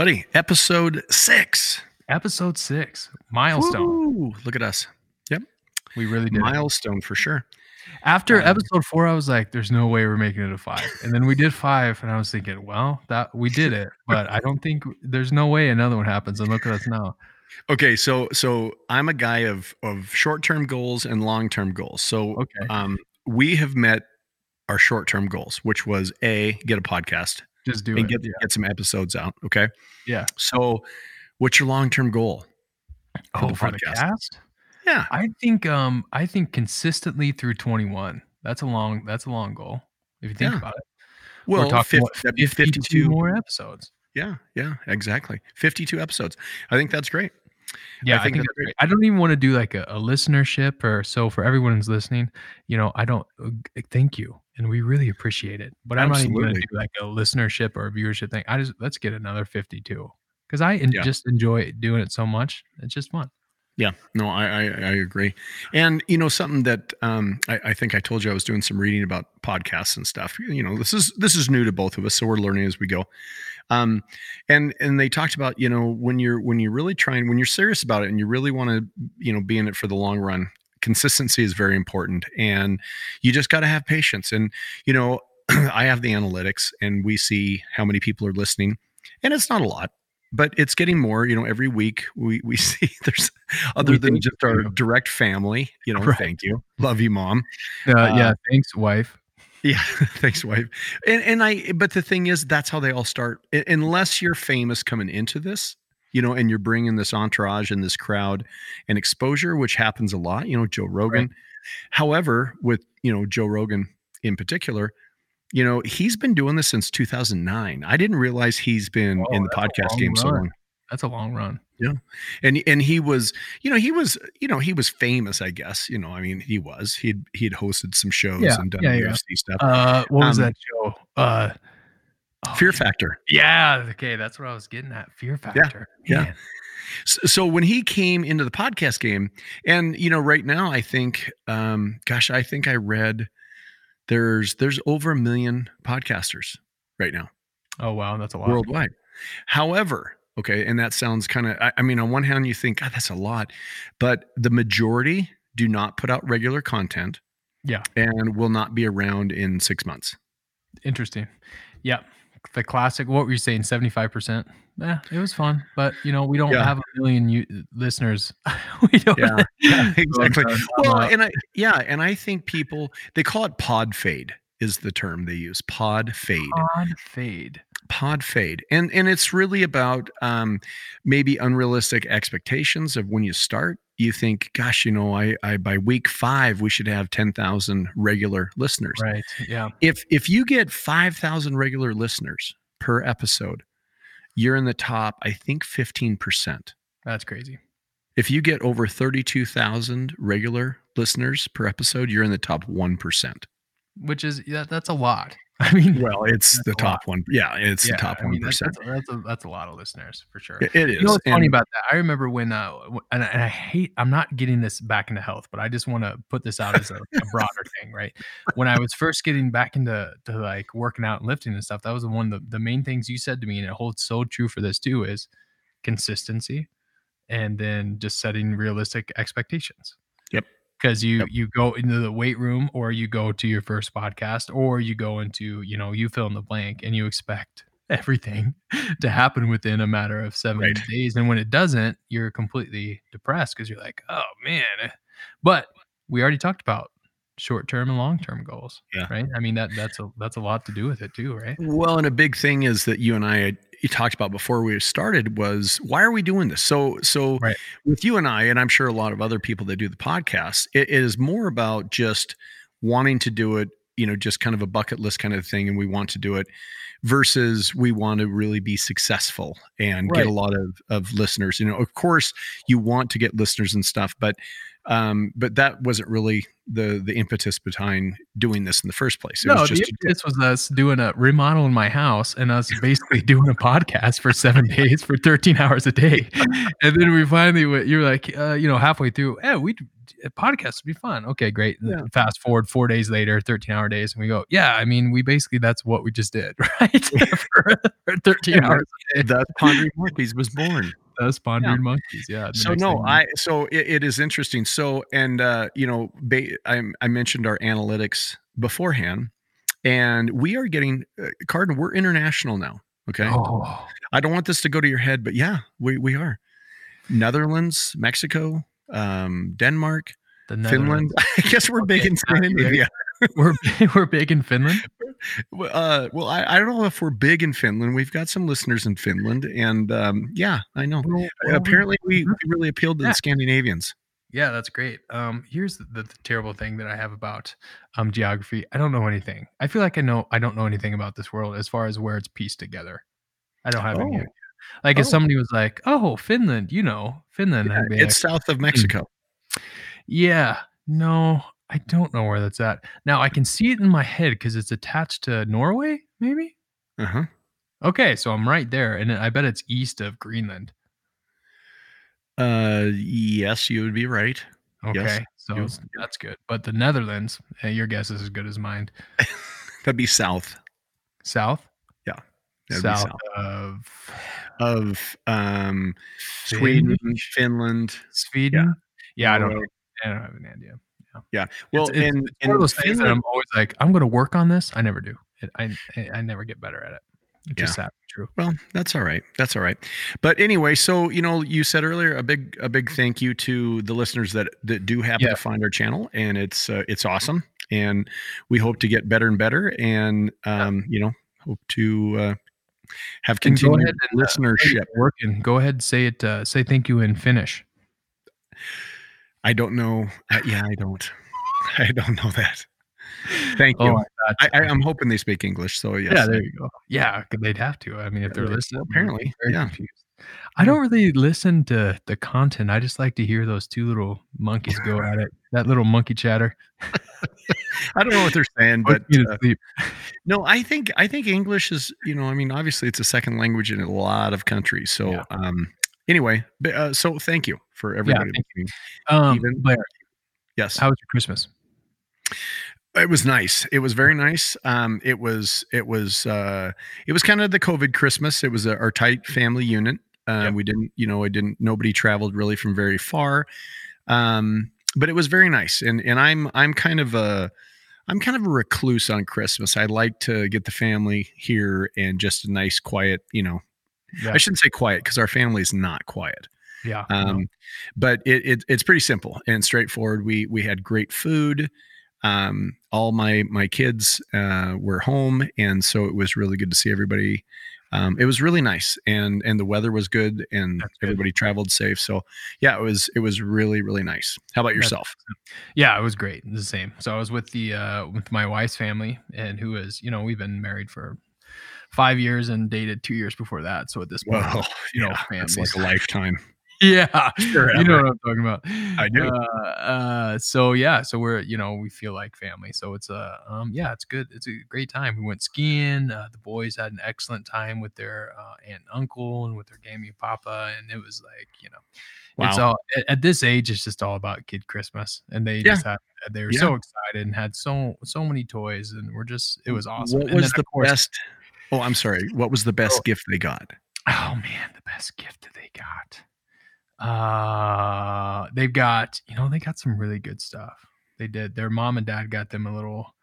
Buddy, episode six. episode six, milestone. Woo, look at us. Yep. We really did. it. Milestone for sure. After Um, episode four, I was like, "There's no way we're making it a five. And then we did five, and I was thinking, "Well, that we did it, but I don't think there's no way another one happens." And look at us now. Okay, so so I'm a guy of of short-term goals and long-term goals. So Okay, um we have met our short-term goals, which was A, get a podcast just do and it. get yeah. get some episodes out. Okay. Yeah. So what's your long-term goal? for Oh, the for the podcast. cast? Yeah. I think um I think consistently through 21. That's a long that's a long goal. If you think Yeah. about it. Well, we're talking 50, what, 52 52 more episodes. Yeah, yeah, exactly. 52 episodes. I think that's great. Yeah, I think think, that's that's great. I don't even want to do like a, a listenership or so for everyone who's listening. You know, I don't uh, thank you, and we really appreciate it. But I'm not even going to do like a listenership or a viewership thing. I just let's get another 52 because I Yeah. just enjoy doing it so much. It's just fun. Yeah, no, I, I I agree. And you know something that um, I, I think I told you I was doing some reading about podcasts and stuff. You know, this is this is new to both of us, so we're learning as we go. Um, and and they talked about you know when you're when you're really trying when you're serious about it and you really want to you know be in it for the long run. Consistency is very important, and you just got to have patience. And you know, I have the analytics, and we see how many people are listening, and it's not a lot. But it's getting more, you know. Every week we we see there's other We than just our you. direct family. You know, Right. thank you, love you, mom. Uh, Uh, yeah, thanks, wife. Yeah, thanks, wife. And and I, but the thing is, that's how they all start. Unless you're famous coming into this, you know, and you're bringing this entourage and this crowd and exposure, which happens a lot. You know, Joe Rogan. However, with you know Joe Rogan in particular, you know, he's been doing this since 2009. I didn't realize he's been Oh, in the podcast game so long. That's a long run. Yeah. And and he was you know he was you know he was famous i guess you know i mean he was he'd he'd hosted some shows Yeah, and done yeah, yeah. ufc stuff Uh, what was Um, that show? Uh, oh, fear factor Yeah. Okay, that's what I was getting at. Fear factor. yeah. So, so when he came into the podcast game and you know right now i think um gosh i think i read there's there's over a million podcasters right now Oh wow, that's a lot. worldwide however okay and that sounds kind of I, I mean on one hand you think god that's a lot but the majority do not put out regular content Yeah. and will not be around in six months Interesting. Yeah. The classic, what were you saying? 75%? Yeah, eh, it was fun. But, you know, we don't Yeah. have a million u- listeners. we don't. Yeah, yeah, exactly. Well and i yeah and i think people they call it pod fade is the term they use pod fade Pod fade. Pod fade and and it's really about um maybe unrealistic expectations of when you start you think gosh you know i i by week five we should have 10000 regular listeners Right. Yeah. if if you get 5000 regular listeners per episode you're in the top i think 15% That's crazy. if you get over 32,000 regular listeners per episode, you're in the top 1%. Which is, yeah, that's a lot. I mean, Well, it's the top one. Yeah, it's yeah, the top I mean, 1%. that's, that's, a, that's a lot of listeners for sure. It- it is. You know what's funny about that? I remember when, uh, and, I- and I hate, I'm not getting this back into health, but I just want to put this out as a, a broader thing, right? When I was first getting back into to like working out and lifting and stuff, that was one of the, the main things you said to me, and it holds so true for this too, is consistency, and then just setting realistic expectations. Yep. Because you Yep. you go into the weight room, or you go to your first podcast, or you go into you know you fill in the blank, and you expect everything to happen within a matter of seven Right. days. And when it doesn't, you're completely depressed because you're like, oh man. But we already talked about short term and long term goals. Yeah. Right. I mean that that's a that's a lot to do with it too, right? Well, and a big thing is that you and I had you talked about before we started was why are we doing this? So, so Right. with you and I, and I'm sure a lot of other people that do the podcast, it, it is more about just wanting to do it, you know, just kind of a bucket list kind of thing, and we want to do it versus we want to really be successful and get a lot of of listeners. You know, of course, you want to get listeners and stuff, but um, but that wasn't really the the impetus behind doing this in the first place. It no, was the just to do it. impetus was us doing a remodel in my house and us basically doing a podcast for seven days for 13 hours a day. And then we finally went, you're like, uh, you know, halfway through, yeah, we podcast would be fun. Okay, great. Yeah. Fast forward four days later, 13 hour days, and we go, yeah, I mean, we basically, that's what we just did, right? for, for 13 Yeah. hours a day. The Pondering Monkeys was born. Those pondering monkeys. Yeah. so no i so it, it is interesting. So and uh you know ba- I, I mentioned our analytics beforehand and we are getting uh, cardin we're international now okay? Oh, i don't want this to go to your head but yeah we, we are. Netherlands mexico um denmark the finland. I guess we're big in scandinavia We're, we're big in Finland. Well, uh well I, I don't know if we're big in finland we've got some listeners in finland and um yeah i know apparently we, we really appealed to Yeah. the scandinavians Yeah, that's great. Um, here's the, the, terrible thing that I have about um geography. I don't know anything. I feel like I know I don't know anything about this world as far as where it's pieced together. I don't have any Oh. idea. Like if Oh. somebody was like, "Oh, Finland," you know, Finland. Yeah, it's south of mexico yeah, no, I don't know where that's at. Now I can see it in my head because it's attached to Norway, maybe. uh-huh Okay, so I'm right there, and I bet it's east of Greenland. Uh, yes, you would be right. Okay, so you- that's good. But the Netherlands, eh, your guess is as good as mine. That'd be south South. That'd south, south. of of um, Sweden, Finland. Sweden. Yeah, I don't know. I don't have an idea. Well, it's, it's, it's one of those things that I'm always like, I'm going to work on this. I never do. I, I I never get better at it. It's just sad. True. Well, that's all right. That's all right. But anyway, so you know, you said earlier a big a big thank you to the listeners that that do happen Yeah. to find our channel, and it's uh, it's awesome, and we hope to get better and better, and um, you know, hope to uh, have And go continued ahead and, uh, listenership. Working. Go ahead. Say it. Uh, say thank you in Finnish. I don't know. Uh, yeah, I don't. I don't know that. Thank you. Oh, I I, got I, you. I'm hoping they speak English. So yes, yeah, there you go. Yeah, they'd have to. I mean, if they're they- listening, apparently, yeah. confused. I don't really listen to the content. I just like to hear those two little monkeys go at it. That little monkey chatter. I don't know what they're saying, but uh, no, I think I think English is you know I mean obviously it's a second language in a lot of countries. So Yeah. um anyway, but, uh, so thank you for everybody. thank listening. Um, even- Blair, Yes, how was your Christmas? it was nice. It was very nice. Um, it was it was uh, it was kind of the COVID Christmas. It was a, our tight family unit. Uh, Yep. We didn't you know I didn't nobody traveled really from very far. Um, but it was very nice. And and I'm I'm kind of a I'm kind of a recluse on Christmas. I like to get the family here and just a nice quiet, you know. Yeah. I shouldn't say quiet because our family's not quiet. Yeah. Um, but it, it it's pretty simple and straightforward. We we had great food. Um, all my my kids uh, were home, and so it was really good to see everybody. Um, it was really nice, and and the weather was good, and good. everybody traveled safe. So yeah, it was it was really really nice. How about That's- yourself? Yeah, it was great. The same. So I was with the uh with my wife's family and who is, you know, we've been married for five years and dated two years before that. So at this point, Whoa, you know, yeah, it's like a lifetime. yeah, Sure, you know what I'm talking about. I do. Uh, uh, so yeah, so we're you know we feel like family. So it's a um yeah, it's good. It's a great time. We went skiing. Uh, the boys had an excellent time with their uh, aunt and uncle and with their gammy papa, and it was like you know it's all at, this age. It's just all about kid Christmas, and they Yeah. just had they were Yeah. so excited and had so so many toys, and we're just it was awesome. What And was then, the course- best? Oh, I'm sorry. What was the best Oh. gift they got? Oh man, the best gift that they got. Uh they've got, you know, they got some really good stuff. They did. Their mom and dad got them a little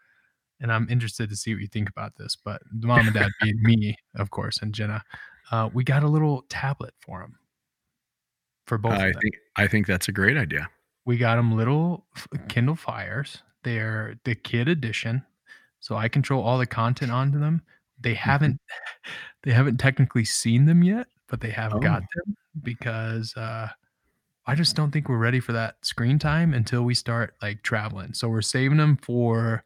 and I'm interested to see what you think about this, but the mom and dad being me, of course, and Jenna. Uh we got a little tablet for them. For both I of them. think I think that's a great idea. We got them little Kindle Fires. They're the kid edition, so I control all the content onto them. They Mm-hmm. haven't they haven't technically seen them yet, but they have got Oh. them because uh, I just don't think we're ready for that screen time until we start like traveling. So we're saving them for.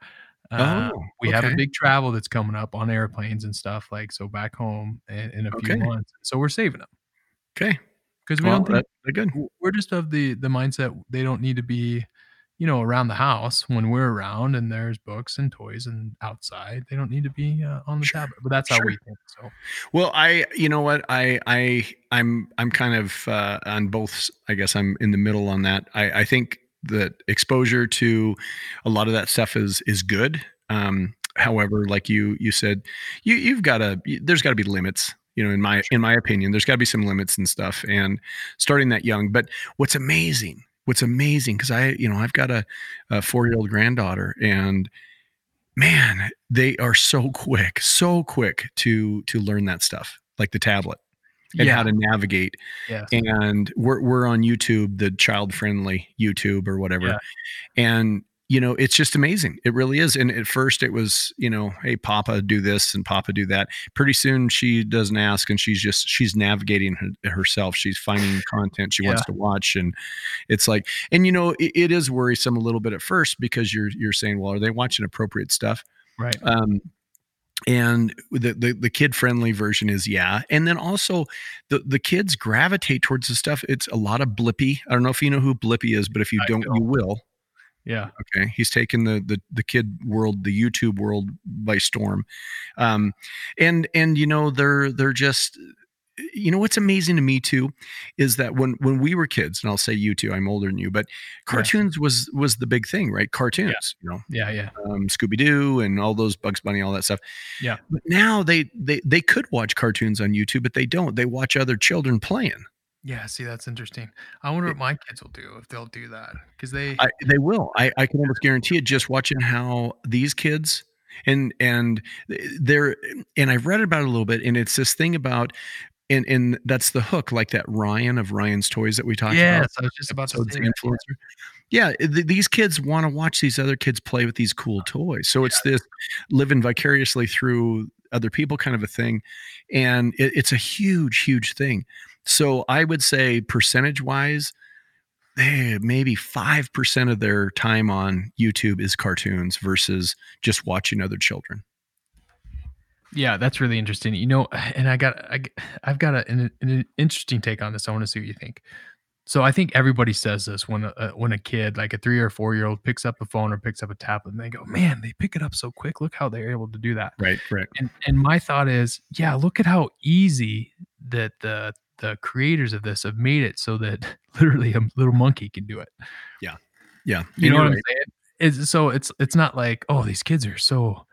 Uh, oh, we have a big travel that's coming up on airplanes and stuff like so back home in, in a few Okay. months. So we're saving them okay. because we Well, don't think that, they're good. we're just of the the mindset they don't need to be you know around the house when we're around and there's books and toys and outside they don't need to be uh, on the Sure, tablet but that's how we think so Well, I, you know what, I, I, I'm, I'm kind of uh, on both. I guess I'm in the middle on that. I, I think that exposure to a lot of that stuff is is good. Um, however, like you you said, you you've got to there's got to be limits. You know, in my in my opinion, there's got to be some limits and stuff. And starting that young, but what's amazing, what's amazing, because I you know I've got a, a four year old granddaughter, and man, they are so quick, so quick to to learn that stuff, like the tablet and yeah. how to navigate. Yes. And we're we're on YouTube, the child friendly YouTube or whatever. Yeah. And you know, it's just amazing. It really is. And at first it was, you know, hey, Papa, do this and Papa, do that. Pretty soon she doesn't ask and she's just, she's navigating her, herself. She's finding content she wants to watch. And it's like, and you know, it, it is worrisome a little bit at first because you're, you're saying, well, are they watching appropriate stuff? right. um and the, the the kid friendly version is yeah and then also the the kids gravitate towards the stuff it's a lot of blippi i don't know if you know who blippi is but if you don't, don't. you will Yeah. okay he's taken the the the kid world the youtube world by storm um and and you know they're they're just you know what's amazing to me too is that when when we were kids and i'll say you too i'm older than you but cartoons was was the big thing right cartoons you know Yeah. Yeah. um, Scooby Doo and all those Bugs Bunny, all that stuff. Yeah. But now they they they could watch cartoons on YouTube, but they don't. They watch other children playing. Yeah. See, that's interesting. I wonder what my kids will do if they'll do that because they. I, they will. I, I can almost guarantee it. Just watching how these kids and and eh, they're and I've read about it a little bit, and it's this thing about. And, and that's the hook, like that Ryan of Ryan's Toys that we talked about. yes, I was just about to say the that. influencer. Yeah, eh, th- these kids want to watch these other kids play with these cool uh, toys. So it's this living vicariously through other people kind of a thing, and it, it's a huge, huge thing. So I would say percentage wise, eh, maybe five percent of their time on YouTube is cartoons versus just watching other children. Yeah, that's really interesting. You know, and I got I, I've got a, an, an interesting take on this. I want to see what you think. So I think everybody says this when a, a- when a kid, like a three or four year old, picks up a phone or picks up a tablet, and they go, "Man, they pick it up so quick. Look how they're able to do that." Right, right. And and my thought is, yeah, look at how easy that the the creators of this have made it so that literally a little monkey can do it. Yeah, Yeah. You know what I'm saying? It's so it's it's not like oh these kids are so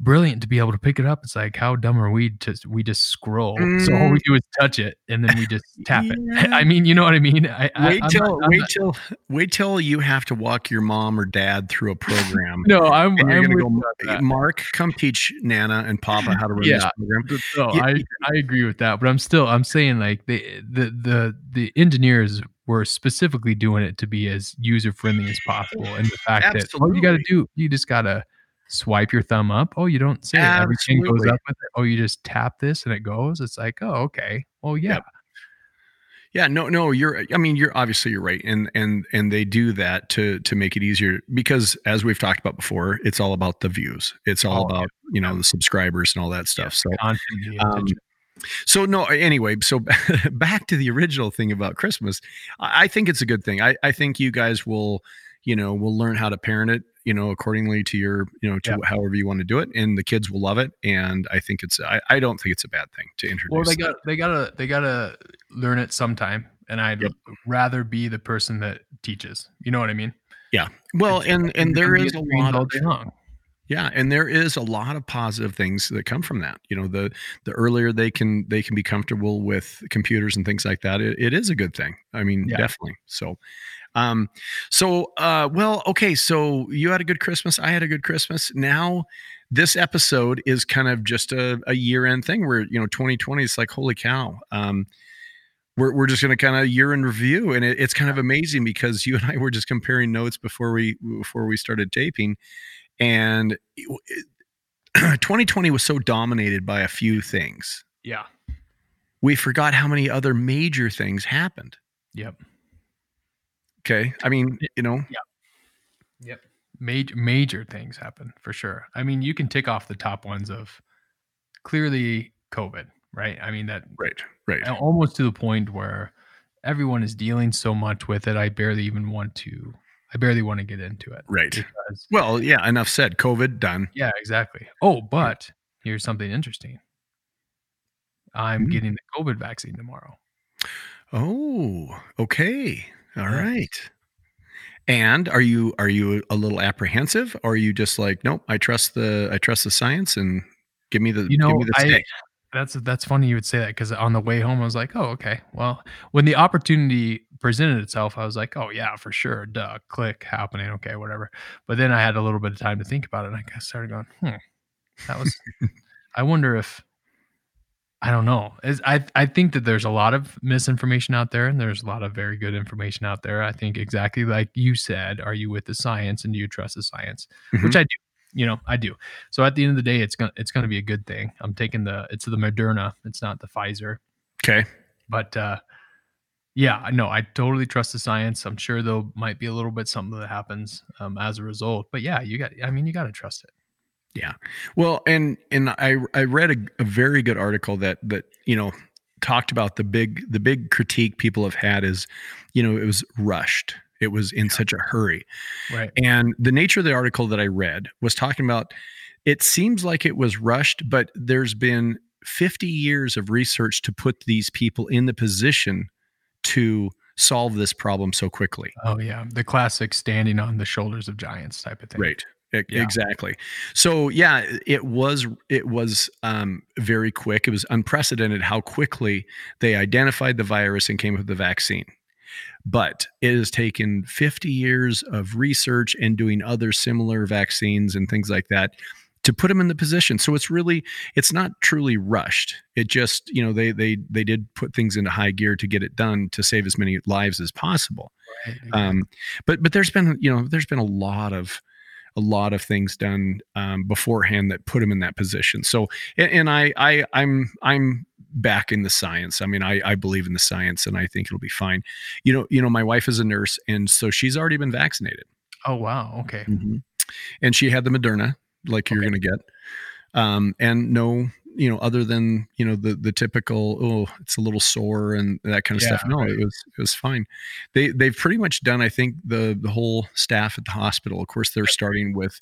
brilliant to be able to pick it up. It's like how dumb are we to we just scroll. So all we do is touch it and then we just tap it. Mm. I mean, you know what I mean? I, I Wait I'm till not- wait not- till wait till you have to walk your mom or dad through a program. no, I'm, I'm gonna go, that. Mark, come teach Nana and Papa how to run this Yeah. program. But No, Yeah, I I agree with that, but I'm still I'm saying like the the the the engineers were specifically doing it to be as user friendly as possible, and the fact that all you got to do you just got to swipe your thumb up. Oh, you don't say it. everything goes up with it. Oh, you just tap this and it goes. It's like oh okay. Oh yeah, Yep. Yeah, no, no, you're. I mean, you're obviously you're right, and and and they do that to to make it easier because, as we've talked about before, it's all about the views. It's all Oh, yeah. about you know the subscribers and all that stuff. So, um, so no. Anyway, so back to the original thing about Christmas. I I think it's a good thing. I I think you guys will, you know, will learn how to parent it, you know, accordingly to your, you know, to Yeah. however you want to do it, and the kids will love it. And I think it's. I I don't think it's a bad thing to introduce. Well, they got they gotta they gotta learn it sometime, and I'd Yep. rather be the person that teaches. You know what I mean? Yeah. Well, It's- and and there is a lot of long. Yeah, and there is a lot of positive things that come from that. You know, the the earlier they can they can be comfortable with computers and things like that, it, it is a good thing. I mean, Yeah. definitely. So, um, so uh, well, okay. So you had a good Christmas. I had a good Christmas. Now, this episode is kind of just a, a year end thing where you know 2020 is like holy cow. Um, we're, we're just going to kind of year in review and it, it's kind of amazing because you and i were just comparing notes before we before we started taping and it- it- 2020 was so dominated by a few things Yeah. we forgot how many other major things happened Yep. Okay i mean you know Yeah. Yep. Major major things happen for sure. I mean, you can tick off the top ones of clearly COVID, right? I mean that right right almost to the point where everyone is dealing so much with it. I barely even want to. I barely want to get into it. right Because, well yeah enough said covid done yeah, exactly. Oh, but here's something interesting. I'm Hmm. getting the COVID vaccine tomorrow. oh okay all right And are you are you a little apprehensive, or are you just like, nope, I trust the I trust the science and give me the You know, give me the I that's that's funny you would say that because on the way home I was like, oh, okay. Well, when the opportunity presented itself, I was like, oh yeah, for sure, duh, click happening, okay, whatever. But then I had a little bit of time to think about it, and I started going, hmm, that was. I wonder if I don't know. Is I I think that there's a lot of misinformation out there, and there's a lot of very good information out there. I think exactly like you said, are you with the science and do you trust the science? Which Mhm. I do. You know, I do. So at the end of the day, it's gonna it's gonna be a good thing. I'm taking the it's the Moderna. It's not the Pfizer. Okay. But uh yeah, I know. I totally trust the science. I'm sure there might be a little bit something that happens um, as a result. But yeah, you got. I mean, you got to trust it. Yeah. Well, and and I I read a, a very good article that that you know talked about the big the big critique people have had is, you know, it was rushed. It was in such a hurry. Right. And the nature of the article that I read was talking about it seems like it was rushed, but there's been 50 years of research to put these people in the position to solve this problem so quickly. Oh yeah, the classic standing on the shoulders of giants type of thing. Right. E- Yeah. Exactly. So yeah, it was it was um, very quick. It was unprecedented how quickly they identified the virus and came up with the vaccine. But it has taken 50 years of research and doing other similar vaccines and things like that to put them in the position. So it's really it's not truly rushed. It just you know they they they did put things into high gear to get it done to save as many lives as possible. Right, Um, but but there's been you know there's been a lot of a lot of things done um, beforehand that put him in that position. So and, and I I I'm I'm back in the science. I mean I I believe in the science and I think it'll be fine. You know you know my wife is a nurse and so she's already been vaccinated oh wow. Okay. and she had the Moderna like you're going to get. Um, and no you know other than you know the the typical oh it's a little sore and that kind of stuff no right. it was it was fine. They they've pretty much done i think the the whole staff at the hospital. Of course they're starting with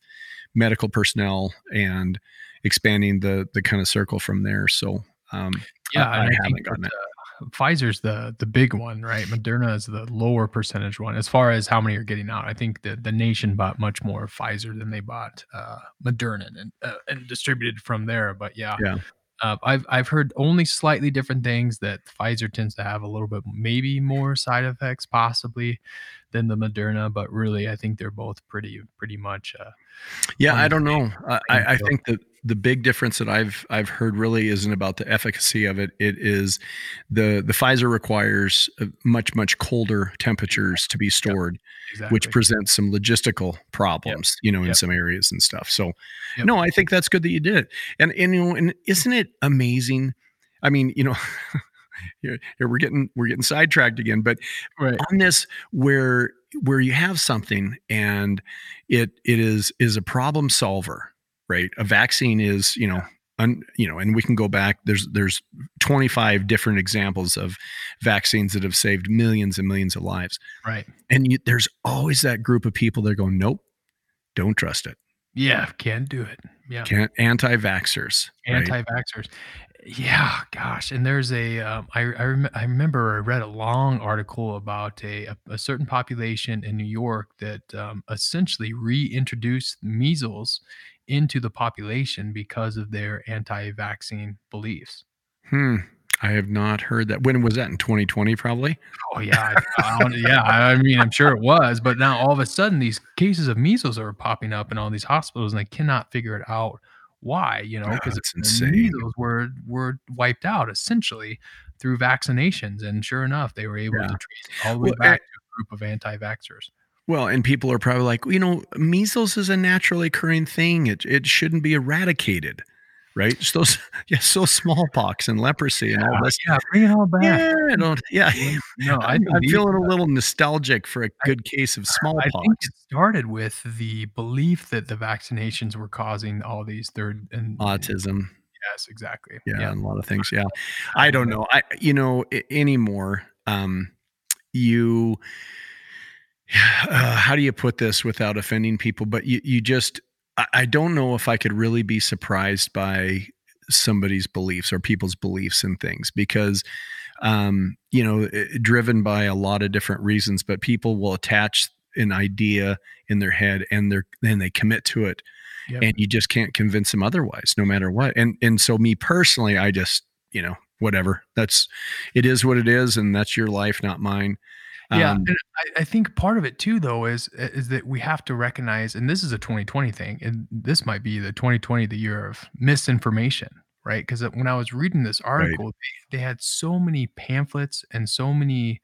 medical personnel and expanding the the kind of circle from there. So um Yeah, I, and I haven't gotten that, it Pfizer's the the big one, right? Moderna is the lower percentage one as far as how many are getting out. I think the the nation bought much more Pfizer than they bought uh, Moderna and uh, and distributed from there. But yeah, Yeah. Uh, I've I've heard only slightly different things that Pfizer tends to have a little bit maybe more side effects possibly than the Moderna, but really I think they're both pretty pretty much uh, yeah i don't know I, I I think that the big difference that i've i've heard really isn't about the efficacy of it it is the the pfizer requires uh, much much colder temperatures to be stored exactly. which presents some logistical problems, you know, in Yep. some areas and stuff. So, Yep. no, I think that's good that you did it. And and you know, and isn't it amazing? I mean, you know, here, here we're getting we're getting sidetracked again, but right. on this where where you have something and it it is is a problem solver, right? A vaccine is, you know, un, you know, and we can go back. There's there's 25 different examples of vaccines that have saved millions and millions of lives Right. and you, there's always that group of people that go, nope, don't trust it. Yeah, can't do it. Yeah. Can't anti-vaxxers. right? Yeah gosh and there's a um, I, I, rem- I remember i read a long article about a, a, a certain population in new york that um, essentially reintroduced measles into the population because of their anti-vaccine beliefs Hmm. I have not heard that. When was that? In 2020, probably. oh yeah I, I yeah i mean i'm sure it was but now all of a sudden these cases of measles are popping up in all these hospitals and they cannot figure it out why you know because insane. measles were were wiped out essentially through vaccinations and sure enough they were able Yeah. to trace all the way Well, back to a group of anti-vaxxers Well, and people are probably like, you know, measles is a naturally occurring thing. It it shouldn't be eradicated, right? Those, yeah, so smallpox and leprosy and all this. yeah bring it all back Yeah, I don't. Yeah, no i I'm, I'm feeling that. a little nostalgic for a good case of smallpox. I think it started with the belief that the vaccinations were causing all these third and Autism. yes exactly yeah, and a lot of things yeah i don't know i you know anymore um you uh, how do you put this without offending people but you you just I, I don't know if i could really be surprised by somebody's beliefs or people's beliefs and things because um you know eh, driven by a lot of different reasons but people will attach an idea in their head and they're and they commit to it Yep. and you just can't convince them otherwise no matter what and and so me personally i just you know whatever that's it is what it is and that's your life not mine yeah, Um, and I, I think part of it too, though, is is that we have to recognize, and this is a 2020 thing, and this might be the 2020 the year of misinformation, right? Because when I was reading this article, they, they had so many pamphlets and so many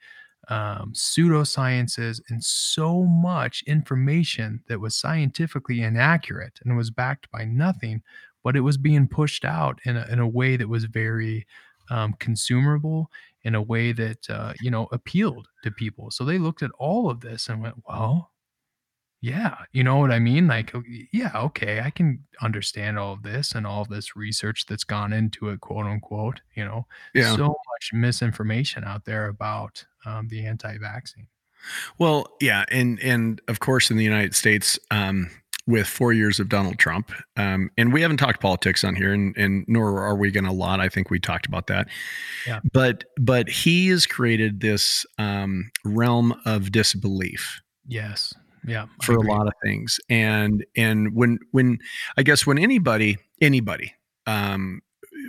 um, pseudosciences and so much information that was scientifically inaccurate and was backed by nothing, but it was being pushed out in a, in a way that was very um, consumable in a way that uh, you know appealed to people. So they looked at all of this and went, "Well, yeah, you know what I mean? Like, yeah, okay, I can understand all of this and all of this research that's gone into it, quote unquote. You know, yeah so much misinformation out there about um, the anti-vaccine. Well, yeah, and and of course in the United States, um, with four years of Donald Trump, um, and we haven't talked politics on here, and and nor are we going to a lot. I think we talked about that. Yeah. But but he has created this um, realm of disbelief Yes, yeah, I for a lot of things, and and when when I guess when anybody anybody um,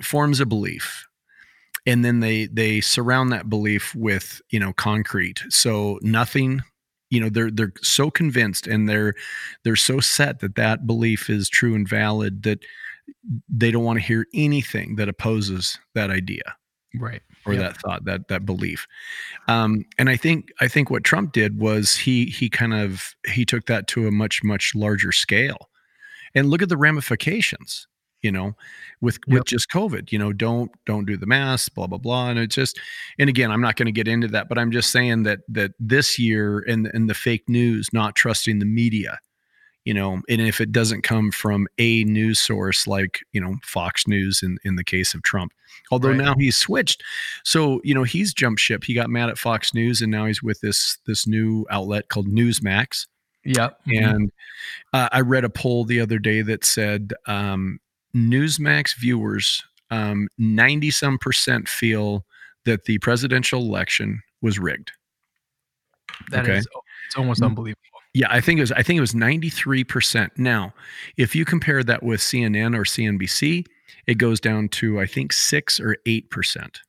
forms a belief and then they they surround that belief with you know concrete so nothing you know they're they're so convinced and they're they're so set that that belief is true and valid that they don't want to hear anything that opposes that idea right. or Yep. that thought that that belief um and i think i think what trump did was he he kind of he took that to a much much larger scale and look at the ramifications you know with with just covid you know don't don't do the mask blah blah blah and it's just and again i'm not going to get into that but i'm just saying that that this year and and the fake news not trusting the media you know and if it doesn't come from a news source like you know fox news in in the case of trump although Right. now he's switched so you know he's jumped ship he got mad at fox news and now he's with this this new outlet called newsmax Yep. mhm. and uh, I read a poll the other day that said um, Newsmax viewers, um, 90 some percent feel that the presidential election was rigged. That is, okay. it's almost Mm. unbelievable. Yeah, I think it was I think it was 93%. Now, if you compare that with CNN or CNBC, it goes down to I think 6 or 8%.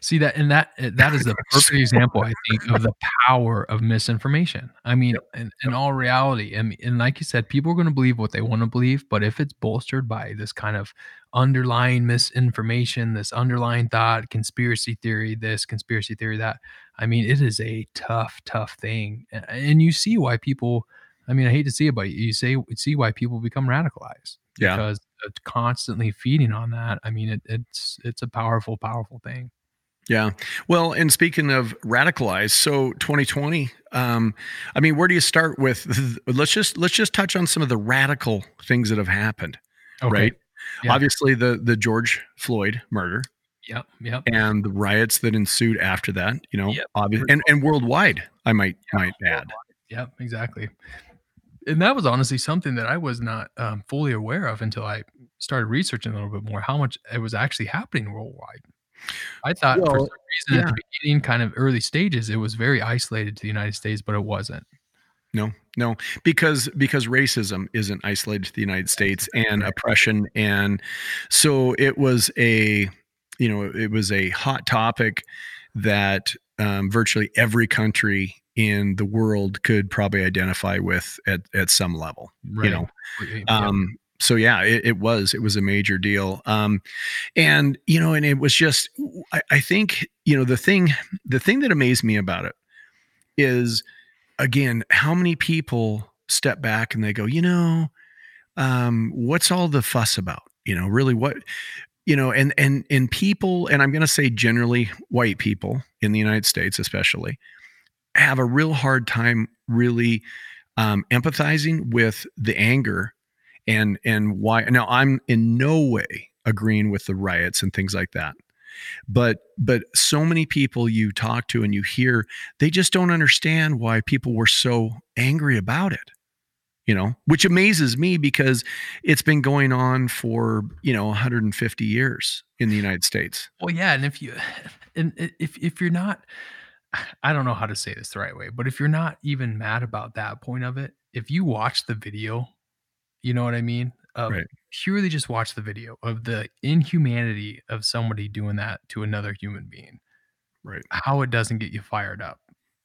See that, and that uh, that is the perfect example, I think, of the power of misinformation. I mean, in, in all reality, and, and like you said, people are going to believe what they want to believe, but if it's bolstered by this kind of underlying misinformation, this underlying thought, conspiracy theory, this conspiracy theory, that, I mean, it is a tough, tough thing, A- and you see why people. I mean, I hate to see it, but you say see why people become radicalized Yeah. because it's constantly feeding on that. I mean, it, it's it's a powerful, powerful thing. Yeah. Well, and speaking of radicalized, so 2020, um, I mean, where do you start with let's just let's just touch on some of the radical things that have happened. okay. Right. Yeah. Obviously the the George Floyd murder Yep. Yep. and the riots that ensued after that, you know, Yep. obvious and, and worldwide, I might might add. Yep. Exactly. And that was honestly something that I was not um, fully aware of until I started researching a little bit more how much it was actually happening worldwide. I thought for some reason at the beginning, kind of early stages, it was very isolated to the United States, but it wasn't. No, no, because because racism isn't isolated to the United States and oppression, and so it was a, you know, it was a hot topic that um, virtually every country in the world could probably identify with at at some level. Right. know, Completely. Um, so yeah, it, it was it was a major deal. Um, and you know, and it was just I, I think you know the thing the thing that amazed me about it is again how many people step back and they go, you know, um, what's all the fuss about? You know, really what you know, and and and people, and I'm going to say generally white people in the United States, especially, have a real hard time really um, empathizing with the anger and and why. Now, I'm in no way agreeing with the riots and things like that, but but so many people you talk to and you hear, they just don't understand why people were so angry about it you know, which amazes me because it's been going on for, you know, 150 years in the United States. Well, yeah, and if you and if if you're not I don't know how to say this the right way, but if you're not even mad about that point of it, if you watch the video, you know what I mean? Of Right. purely just watch the video of the inhumanity of somebody doing that to another human being, Right. how it doesn't get you fired up.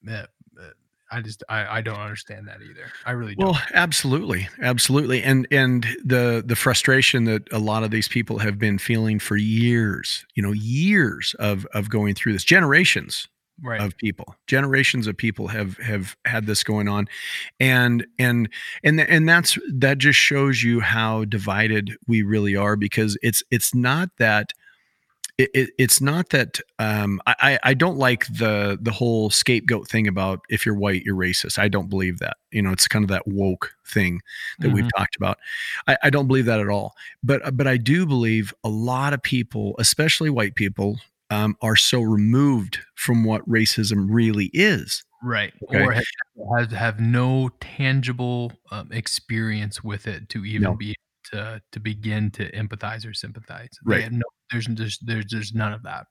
Eh, eh, I just I, I don't understand that either. I really don't. Well, absolutely, absolutely, and and the the frustration that a lot of these people have been feeling for years, you know, years of of going through this, generations right. of people, generations of people have have had this going on, and and and and that's that just shows you how divided we really are because it's it's not that it, it, it's not that um, I, I don't like the the whole scapegoat thing about if you're white you're racist. I don't believe that. You know, it's kind of that woke thing that we've Mhm. talked about. I, I don't believe that at all. But but I do believe a lot of people, especially white people, um, are so removed from what racism really is. Right. Okay. Or have, have have no tangible um, experience with it to even No. be to to begin to empathize or sympathize. They Right. have no, there's there's there's there's none of that.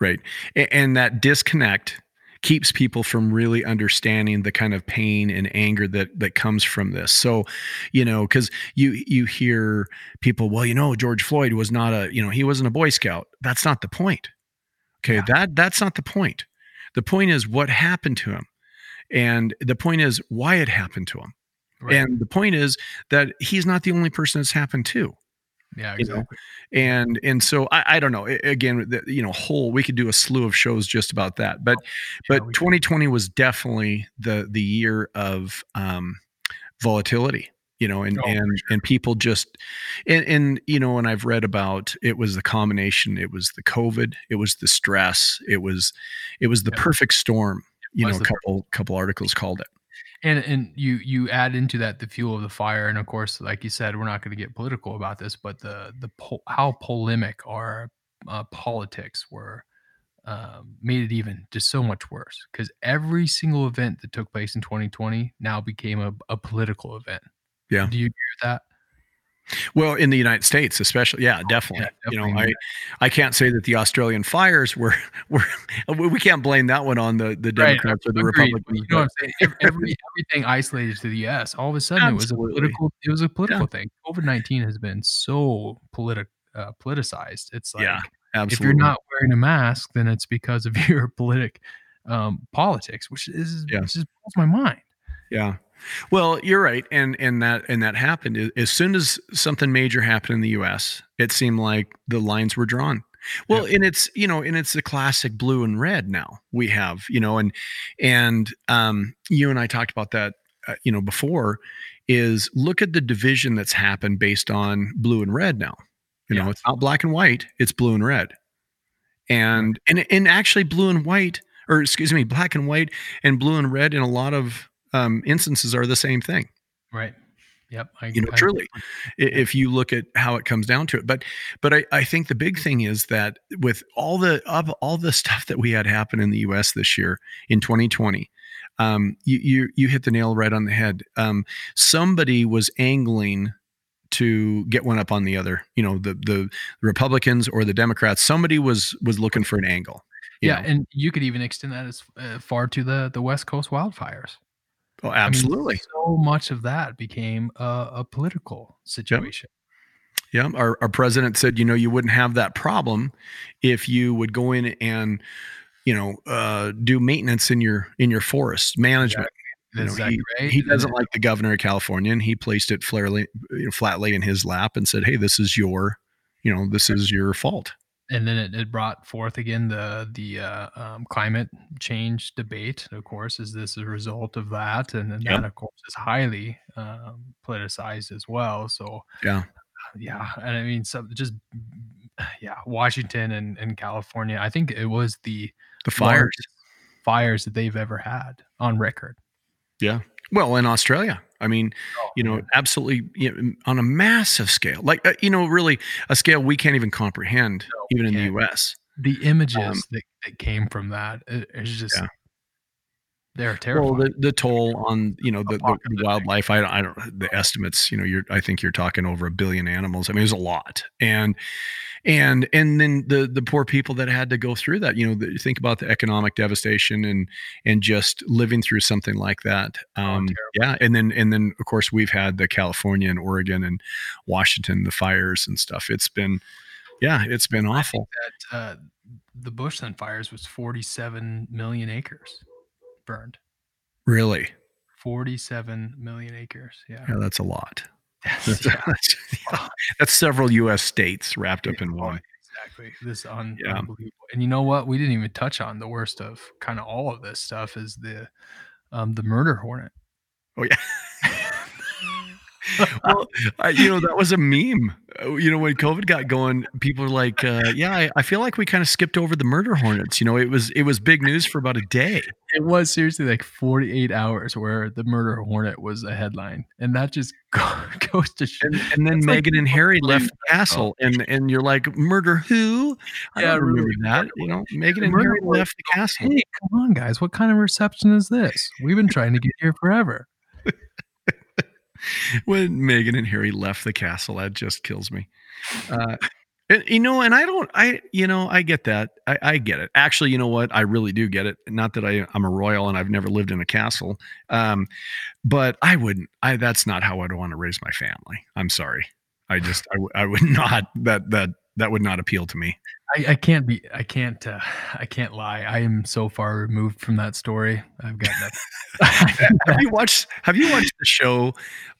Right. A- And that disconnect keeps people from really understanding the kind of pain and anger that that comes from this. So, you know, cuz you you hear people, well, you know, George Floyd was not a, you know, he wasn't a boy scout. That's not the point. Okay, Yeah. that that's not the point. The point is what happened to him. And the point is why it happened to him. Right. And the point is that he's not the only person it's happened to yeah, you know, exactly. and and so I, I don't know again the, you know whole we could do a slew of shows just about that but but Yeah, we- 2020 was definitely the the year of um volatility you know and Oh, and and people just and, and you know and i've read about it was the combination it was the covid it was the stress it was it was the Yep. perfect storm you know a couple couple articles called it And and you you add into that the fuel of the fire, and of course, like you said, we're not going to get political about this, but the the po- how polemic our uh, politics were um, made it even just so much worse because every single event that took place in 2020 now became a, a political event. Yeah. Do you agree with that? Well, in the United States, especially, yeah, definitely. you know. I, I can't say that the Australian fires were were we can't blame that one on the the Right, Democrats or the Agreed, Republicans. You know what I'm saying? Every, everything isolated to the U.S. All of a sudden, it was a political. It was a political thing. COVID nineteen has been so politic uh, politicized. It's like Yeah, if you're not wearing a mask, then it's because of your politic um, politics, which is Yeah. just blows my mind. Yeah. Well, you're right, and and that and that happened as soon as something major happened in the U.S. It seemed like the lines were drawn. Well, and it's you know, and it's the classic blue and red. Now we have you know, and and um, you and I talked about that uh, you know before. Is look at the division that's happened based on blue and red now. You know, it's not black and white; it's blue and red, and and and actually blue and white, or excuse me, black and white and blue and red in a lot of um, instances are the same thing. Right. Yep. I, You know, I- truly, i- if you look at how it comes down to it. But but I, I think the big thing is that with all the of all the stuff that we had happen in the U.S. this year in 2020. Um, you, you you hit the nail right on the head. Um, somebody was angling to get one up on the other. You know, the the Republicans or the Democrats. Somebody was was looking for an angle. Yeah, know. and you could even extend that as uh, far to the the West Coast wildfires. Oh, I mean, absolutely. so much of that became a, a political situation. Yeah, our, our president said, you know, you wouldn't have that problem if you would go in and, you know, uh, do maintenance in your in your forest management. You know, exactly he, right. he doesn't like the governor of California, and he placed it know, flatly in his lap and said, "Hey, this is your, you know, this is your fault." And then it, it brought forth again the the uh, um, climate change debate. Of course, is this a result of that? And then Yep. that, of course, is highly um, politicized as well. So Yeah, yeah, and I mean, so just yeah, Washington and, and California. I think it was the the fires. fires that they've ever had on record. Yeah. Well, in Australia, I mean, Oh, you know, absolutely you know, on a massive scale, like uh, you know, really a scale we can't even comprehend, No, even in the U.S. the images um, that, that came from that it- it's just Yeah. They're terrible. Well, the, the toll on you know the, the, the wildlife. I, I don't the estimates. You know, you're I think you're talking over a billion animals. I mean, it's a lot, and and and then the the poor people that had to go through that. You know, the, think about the economic devastation and and just living through something like that. Oh, Um, yeah, and then and then of course we've had the California and Oregon and Washington the fires and stuff. It's been yeah, it's been awful. that uh, the Bushland fires was 47 million acres burned. Really, 47 million acres. Yeah. yeah, that's a lot. That's, That's, yeah. that's, that's several U.S. states wrapped up in one. Exactly. This un- unbelievable. And you know what? We didn't even touch on the worst of kind of all of this stuff is the um the murder hornet. Oh yeah. well, I, you know that was a meme. Uh, You know when COVID got going, people were like, uh, "Yeah, I, I feel like we kind of skipped over the murder hornets." You know, it was it was big news for about a day. It was seriously like 48 hours where the murder hornet was a headline. And that just goes to show. And, and then It's like Meghan and Harry left the castle, and and you're like, "Murder who?" I Yeah, remember really. that. You know, Meghan The and Harry left the castle. Hey, come on, guys. What kind of reception is this? We've been trying to get here forever. when Meghan and Harry left the castle, that just kills me. Uh, and, you know, and I don't, I, you know, I get that. I, I get it. Actually, you know what? I really do get it. Not that I, I'm a royal and I've never lived in a castle, um, but I wouldn't. I that's not how I'd want to raise my family. I'm sorry. I just, I would not. That that that would not appeal to me. I, I can't be I can't uh, I can't lie. I am so far removed from that story. I've got nothing. have you watched Have you watched the show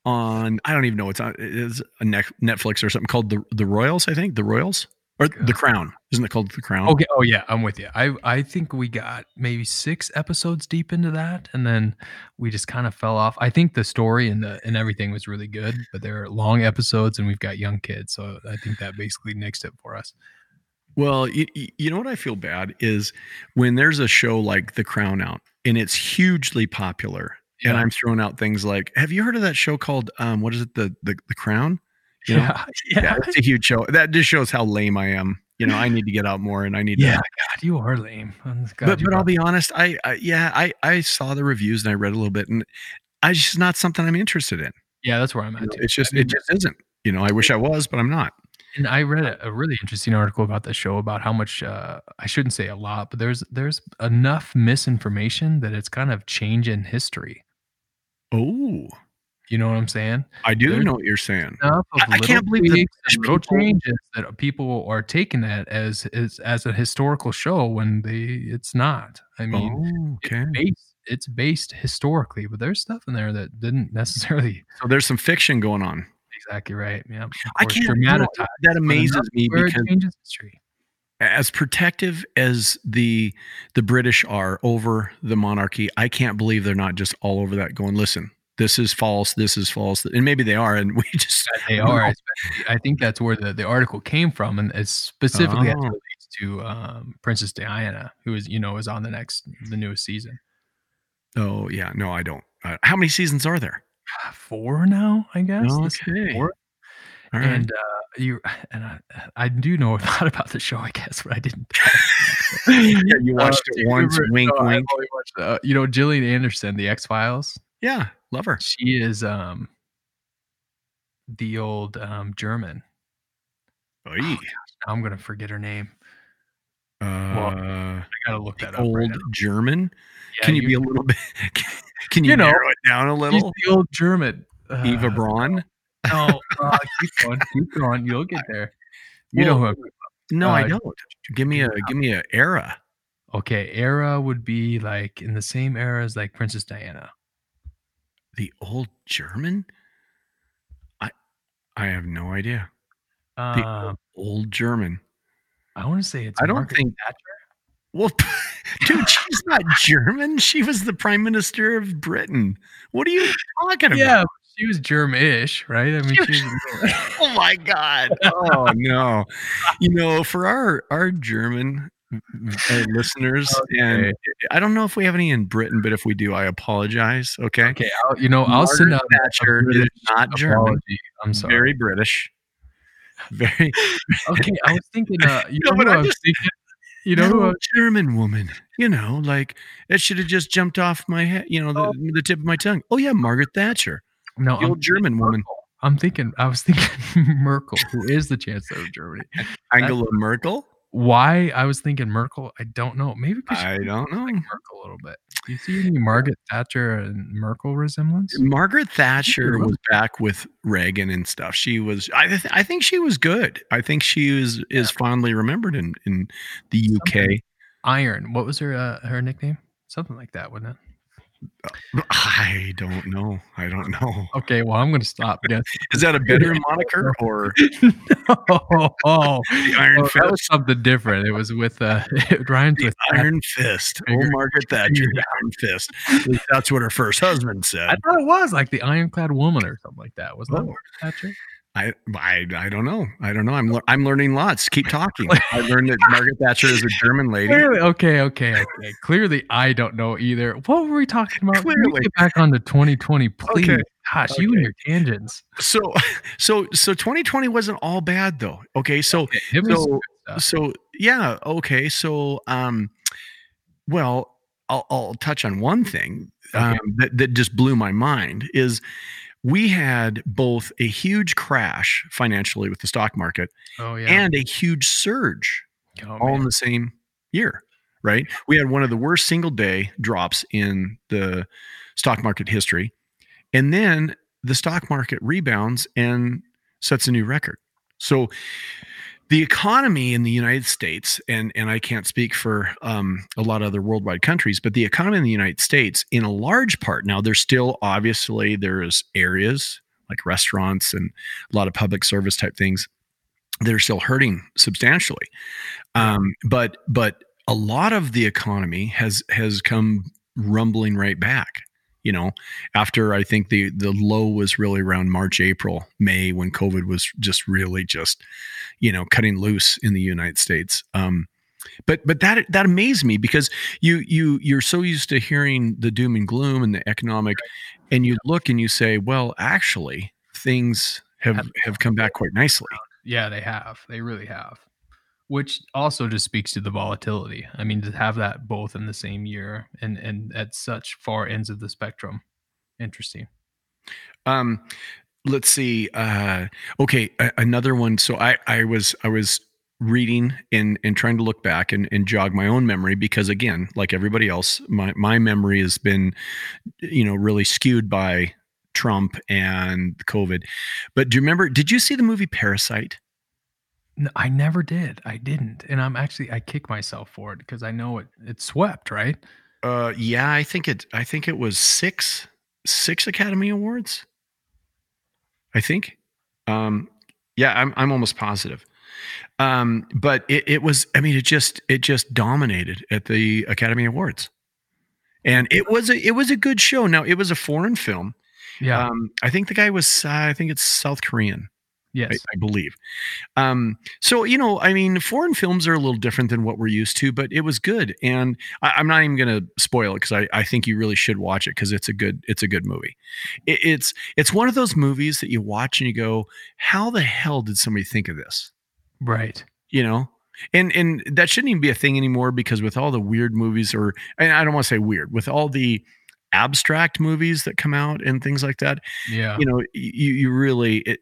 on? I don't even know. It's on. It is a Net- Netflix or something called the the Royals. I think the Royals or the Crown. Isn't it called the Crown? okay. Oh yeah, I'm with you. I I think we got maybe six episodes deep into that, and then we just kind of fell off. I think the story and the and everything was really good, but they're long episodes, and we've got young kids, so I think that basically nixed it for us. Well, you, you know what I feel bad is when there's a show like The Crown out and it's hugely popular, and I'm throwing out things like, "Have you heard of that show called um, what is it the the The Crown?" You know? Yeah, Yeah, yeah, it's a huge show. That just shows how lame I am. You know, I need to get out more, and I need yeah. to. God, you are lame. God, but but I'll be honest. I, I yeah, I I saw the reviews and I read a little bit, and I just not something I'm interested in. yeah, that's where I'm at. too. it's just I mean, it just isn't. You know, I wish I was, but I'm not. And I read a, a really interesting article about the show about how much uh, I shouldn't say a lot, but there's there's enough misinformation that it's kind of changing history. Oh, You know what I'm saying? I do There's know what you're saying. I- I can't believe the tweaks British and little people- changes that people are taking that as as as a historical show when they it's not. I mean, oh, okay. it's based it's based historically, but there's stuff in there that didn't necessarily So there's some fiction going on. Exactly right. Yeah, I can't. you know, that amazes me because changes history. as protective as the the British are over the monarchy, I can't believe they're not just all over that going. Listen, this is false. This is false. And maybe they are, and we just they are. I think that's where the, the article came from, and it's specifically Oh. relates to um, Princess Diana, who is you know is on the next the newest season. oh yeah, no, I don't. Uh, how many seasons are there? Four now, I guess. Okay. four. Right. And uh, you and I, I do know a lot about the show, I guess, but I didn't. yeah, you watched Uh, it once. remember- wink, no, wink. watched, uh, you know, Gillian Anderson, the X Files. Yeah, love her. She is um the old um German. Oy. Now I'm gonna forget her name. Uh, I gotta look that up. old right. German. Yeah, Can you, be a little bit? Can you, You know, narrow it down a little? the old German. Eva Uh, Braun. No, uh, keep going, keep going. You'll get there. You know who? I'm, No, I uh, don't. Give me a give me a era. okay, era would be like in the same era as like Princess Diana. The old German. I I have no idea. The Um, old German. I want to say it's. I don't Margaret think- Thatcher. Well, dude, she's not German. She was the prime minister of Britain. What are you talking about? Yeah, she was German-ish, right? I mean, she was. Oh my god. Oh no. You know, for our our German uh, listeners, and I don't know if we have any in Britain, but if we do, I apologize. Okay. okay, I'll, you know, I'll send out Margaret Thatcher is not German. apology. I'm sorry. Very British. Very. okay, I was thinking. Uh, you No, know but I'm was just- thinking? You know, uh, German woman. You know, like it should have just jumped off my head. You know, the, Oh. the tip of my tongue. Oh yeah, Margaret Thatcher, no, the I'm old German woman, I'm thinking. I was thinking Merkel, who is the chancellor of Germany. Angela Merkel. Why I was thinking Merkel, I don't know. Maybe because I don't know. like Merkel a little bit. Do you see any Margaret Thatcher and Merkel resemblance? Margaret Thatcher was back with Reagan and stuff. She was. I, th- I think she was good. I think she was is fondly remembered in in the UK. Iron. What was her uh, her nickname? Something like that, wasn't it? I don't know. I don't know. Okay, well I'm gonna stop guessing. Is that a better moniker or oh, oh, the Iron oh, that was Fist? something different. It was with uh it with Iron Fist. Oh, Margaret Thatcher, the Iron Fist. That's what her first husband said. I thought it was like the ironclad woman or something like that. Was that Oh. Margaret Thatcher? I, I I don't know. I don't know. I'm lear- I'm learning lots. Keep talking. I learned that Margaret Thatcher is a German lady. Clearly, okay, okay, okay. Clearly, I don't know either. What were we talking about? Clearly. get back onto 2020, please. Okay, Gosh, you and your tangents. So so so 2020 wasn't all bad though. Okay, so Okay, hit me with some so so yeah okay so um well i'll, I'll touch on one thing um, Okay. that, that just blew my mind is we had both a huge crash financially with the stock market Oh yeah. and a huge surge oh, all in the same year right? We had one of the worst single day drops in the stock market history. And then the stock market rebounds and sets a new record. So the economy in the united states and and i can't speak for um, a lot of other worldwide countries but the economy in the united states in a large part now there's still obviously there's areas like restaurants and a lot of public service type things that are still hurting substantially. Um, but but a lot of the economy has has come rumbling right back you know after i think the the low was really around march april may when covid was just really just you know cutting loose in the united states um but but that that amazed me because you you you're so used to hearing the doom and gloom and the economic and you look and you say well actually things have Have- have come back quite nicely Yeah, they have. They really have. Which also just speaks to the volatility. I mean, to have that both in the same year and and at such far ends of the spectrum. Interesting. Um, let's see. Uh, okay, a- another one. So I, I was, I was reading and and trying to look back and, and jog my own memory because again, like everybody else, my my memory has been, you know, really skewed by Trump and COVID. But do you remember? Did you see the movie Parasite? N- I never did. I didn't. And I'm actually I kick myself for it because I know it it swept, right? Uh, yeah, I think it. I think it was six six Academy Awards. I think. Um, yeah, I'm I'm almost positive. Um, but it, it was. I mean, it just it just dominated at the Academy Awards, and it was a it was a good show. Now it was a foreign film. Yeah. Um, I think the guy was. Uh, I think it's South Korean. I, yes. I believe. Um, so you know, I mean, foreign films are a little different than what we're used to, but it was good, and I, I'm not even going to spoil it because I, I think you really should watch it because it's a good it's a good movie. It, it's it's one of those movies that you watch and you go, how the hell did somebody think of this? right. You know. And and that shouldn't even be a thing anymore because with all the weird movies or and I don't want to say weird with all the abstract movies that come out and things like that Yeah. you know you you really it,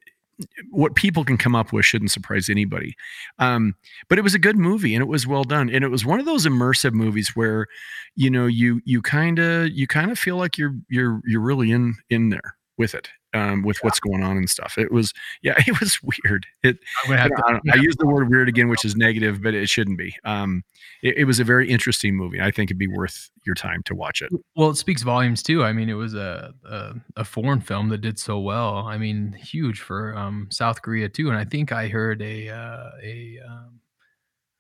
what people can come up with shouldn't surprise anybody. Um but it was a good movie and it was well done. And it was one of those immersive movies where you know you you kind of you kind of feel like you're you're you're really in in there with it um with what's going on and stuff it was yeah it was weird it I, I use the word weird again which is negative but it shouldn't be um it, it was a very interesting movie i think it'd be worth your time to watch it Well, it speaks volumes too. I mean, it was a, a a foreign film that did so well. I mean, huge for um, South Korea too. And I think I heard a uh, a um,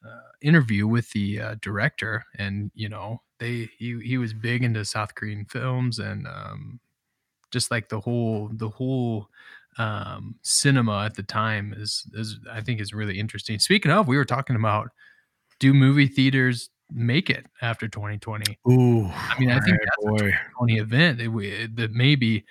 uh, interview with the uh, director, and you know, they he he was big into South Korean films and um, just like the whole the whole um, cinema at the time is is I think is really interesting. Speaking of, we were talking about do movie theaters make it after 2020? Ooh I mean, I think that's a 2020 event w- that maybe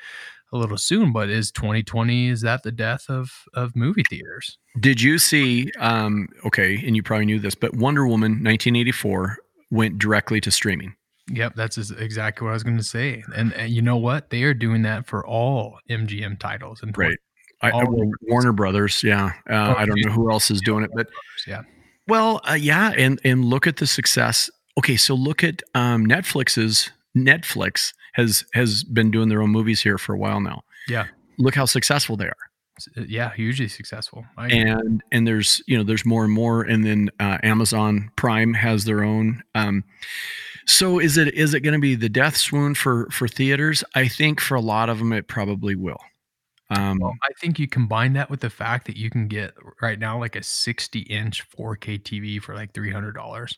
a little soon, but is 2020 is that the death of of movie theaters? Did you see? Um, okay, and you probably knew this, but Wonder Woman 1984 went directly to streaming. Yep, that's exactly what I was going to say. And, and you know what? They are doing that for all MGM titles and Right. I, All well, Warner Brothers, yeah. Uh, I don't know who else is doing it, but yeah. well, uh, yeah, and and look at the success. Okay, so look at um, Netflix's Netflix has has been doing their own movies here for a while now. Yeah. Look how successful they are. Uh, Yeah, hugely successful. I and and there's you know there's more and more and then uh, amazon prime has their own um so is it is it going to be the death swoon for for theaters i think for a lot of them it probably will um Well, I think you combine that with the fact that you can get right now like a 60 inch 4K TV for like $300.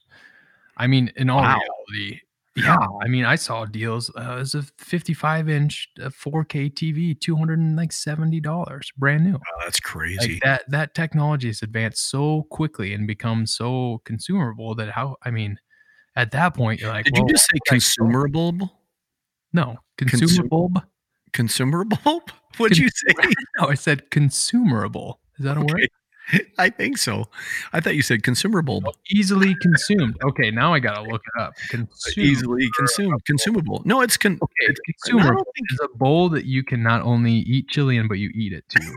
I mean, in all Wow. reality, yeah. I mean, I saw deals uh, as a 55 inch uh, 4K TV, $270, brand new. oh, that's crazy Like that, that technology has advanced so quickly and become so consumable that how, I mean, at that point, you're like, did you just say like, consumable no, Consum- consumable? consumable what'd you say No, I said consumerable. Is that a word? I think so i thought you said consumable easily consumed. Okay, now I gotta look it up. Consume. easily consumed consumable no it's con Okay, it's- I consumer don't think is a bowl that you can not only eat chili in, but you eat it too.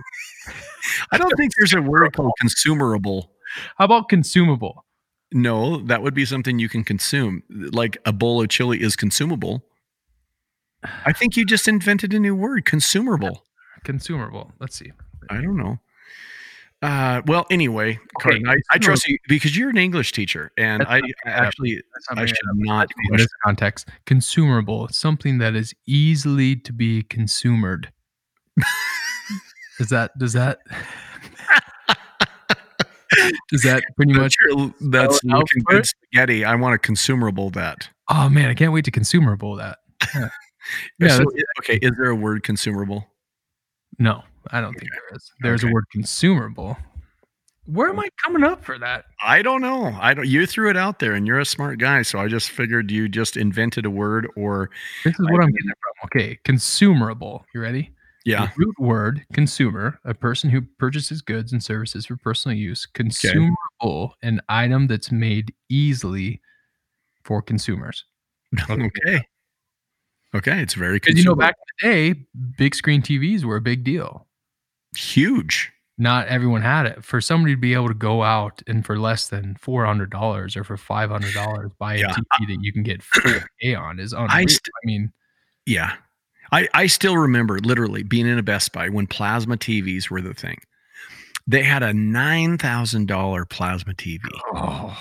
i don't think there's a word called consumerable How about consumable? No, that would be something you can consume. Like a bowl of chili is consumable. I think you just invented a new word, consumable. Consumable. Let's see. I don't know. Uh, well, anyway, Carden, I, I trust you because you're an English teacher, and I actually not I should not in this context. Consumable, something that is easily to be consumed. Does that does that does that pretty much That's, your, that's spell it looking good spaghetti. I want a consumable that. Oh man, I can't wait to consumable that. Yeah, yeah So, okay, is there a word consumable? No, I don't think there is. There's Okay. a word consumable. Where am I coming up for that? I don't know. I don't. You threw it out there, and you're a smart guy, so I just figured you just invented a word, or This is I what I'm getting it from. Okay, consumable. You ready? Yeah, The root word consumer, a person who purchases goods and services for personal use. Consumable, an item that's made easily for consumers. okay. Okay, it's very Because you know, back in the day, big screen TVs were a big deal. huge. Not everyone had it. For somebody to be able to go out and for less than four hundred dollars or for five hundred dollars buy a Yeah. TV that you can get 4K on is unreal. I, st- mean, Yeah. I, I still remember literally being in a Best Buy when plasma TVs were the thing. They had a $9,000 plasma TV oh,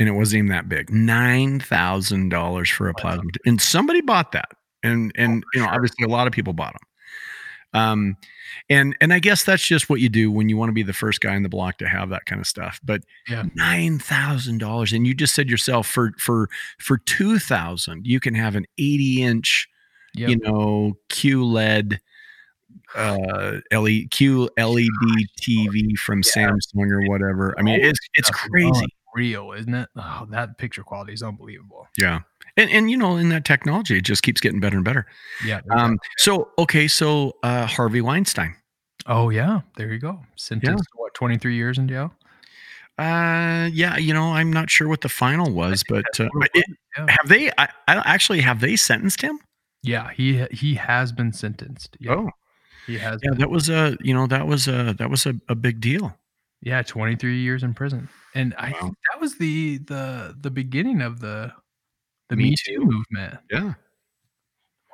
and it wasn't even that big. $9,000 for a plasma. t- And somebody bought that. And, and you know, obviously a lot of people bought them. Um, and, and I guess that's just what you do when you want to be the first guy in the block to have that kind of stuff. But Yeah. $9,000. And you just said yourself for, for, for 2000, you can have an 80 inch Yep. you know, QLED, uh, LED, Q LED TV from Samsung or whatever. I mean, it's it's crazy. real, isn't it? Oh, that picture quality is unbelievable. Yeah, and and you know, in that technology, it just keeps getting better and better. Yeah. Um, so okay, so uh, Harvey Weinstein. oh yeah, there you go. Sentenced to what, 23 years in jail? Uh, yeah, you know, I'm not sure what the final was, but uh, it, Yeah. have they? I, I actually have they sentenced him? Yeah, he he has been sentenced. Yeah, Oh, he has. yeah, been. that was a you know that was a that was a, a big deal. Yeah, 23 years in prison. And I think that was the the the beginning of the the Me Me, Too. Too movement. Yeah.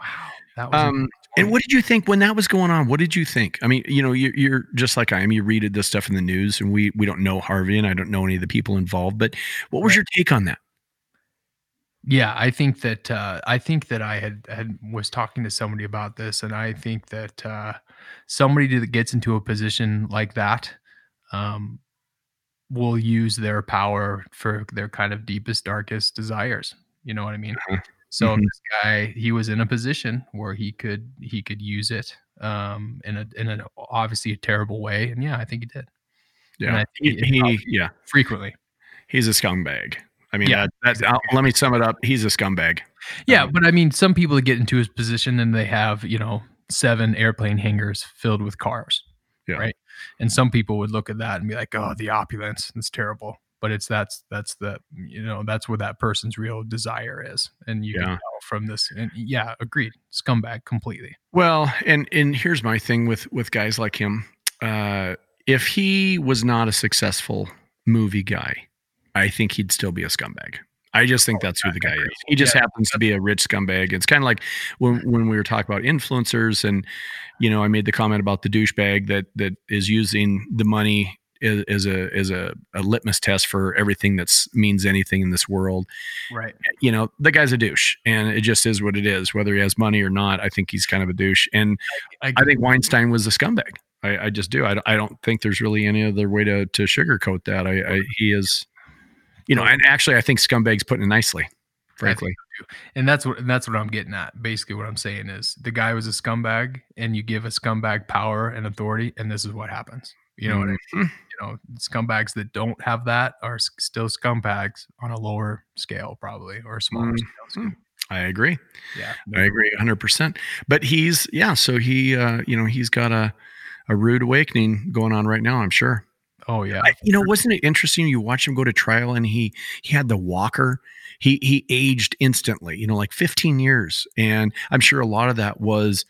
Wow. That was Um, and what did you think when that was going on? What did you think? I mean, you know, you're, you're just like I am. You read this stuff in the news, and we we don't know Harvey, and I don't know any of the people involved. But what was Right. your take on that? Yeah, I think that uh, I think that I had had was talking to somebody about this, and I think that uh, somebody that gets into a position like that um, will use their power for their kind of deepest, darkest desires. You know what I mean? Mhm. So Mhm. this guy, he was in a position where he could he could use it um, in a in an obviously a terrible way, and yeah, I think he did And Yeah, I he, think it he yeah, frequently. he's a scumbag. I mean, Yeah, that, that, let me sum it up. He's a scumbag. Yeah, Um, but I mean, some people get into his position and they have, you know, seven airplane hangars filled with cars. Yeah. Right. And some people would look at that and be like, "Oh, the opulence, it's terrible." But it's that's that's the you know that's where that person's real desire is, and you Yeah. can tell from this. And yeah, agreed, scumbag completely. Well, and and here's my thing with with guys like him. Uh, if he was not a successful movie guy, I think he'd still be a scumbag. I just think Oh, that's who the guy is. He just Yeah, happens to be a rich scumbag. It's kind of like when when we were talking about influencers, and you know, I made the comment about the douchebag that that is using the money as, as a as a, a litmus test for everything that means anything in this world Right. Eh, you know, the guy's a douche and it just is what it is. Whether he has money or not, I think he's kind of a douche. And I, I think Weinstein was a scumbag. I, I just do. I, don't- I don't think there's really any other way to, to sugarcoat that. I, I he is, you know, and actually, I think scumbag's putting it nicely, frankly. and that's what and that's what I'm getting at. Basically, what I'm saying is the guy was a scumbag, and you give a scumbag power and authority, and this is what happens. You know what I mean? Mhm. You know, scumbags that don't have that are still scumbags on a lower scale, probably or smaller Mhm. scale. I agree. Yeah, I agree 100%. But he's, yeah, so he, uh, you know, he's got a, a rude awakening going on right now, I'm sure. Oh yeah, I, you know, wasn't it interesting? You watch him go to trial, and he he had the walker. He he aged instantly. You know, like 15 years, and I'm sure a lot of that was.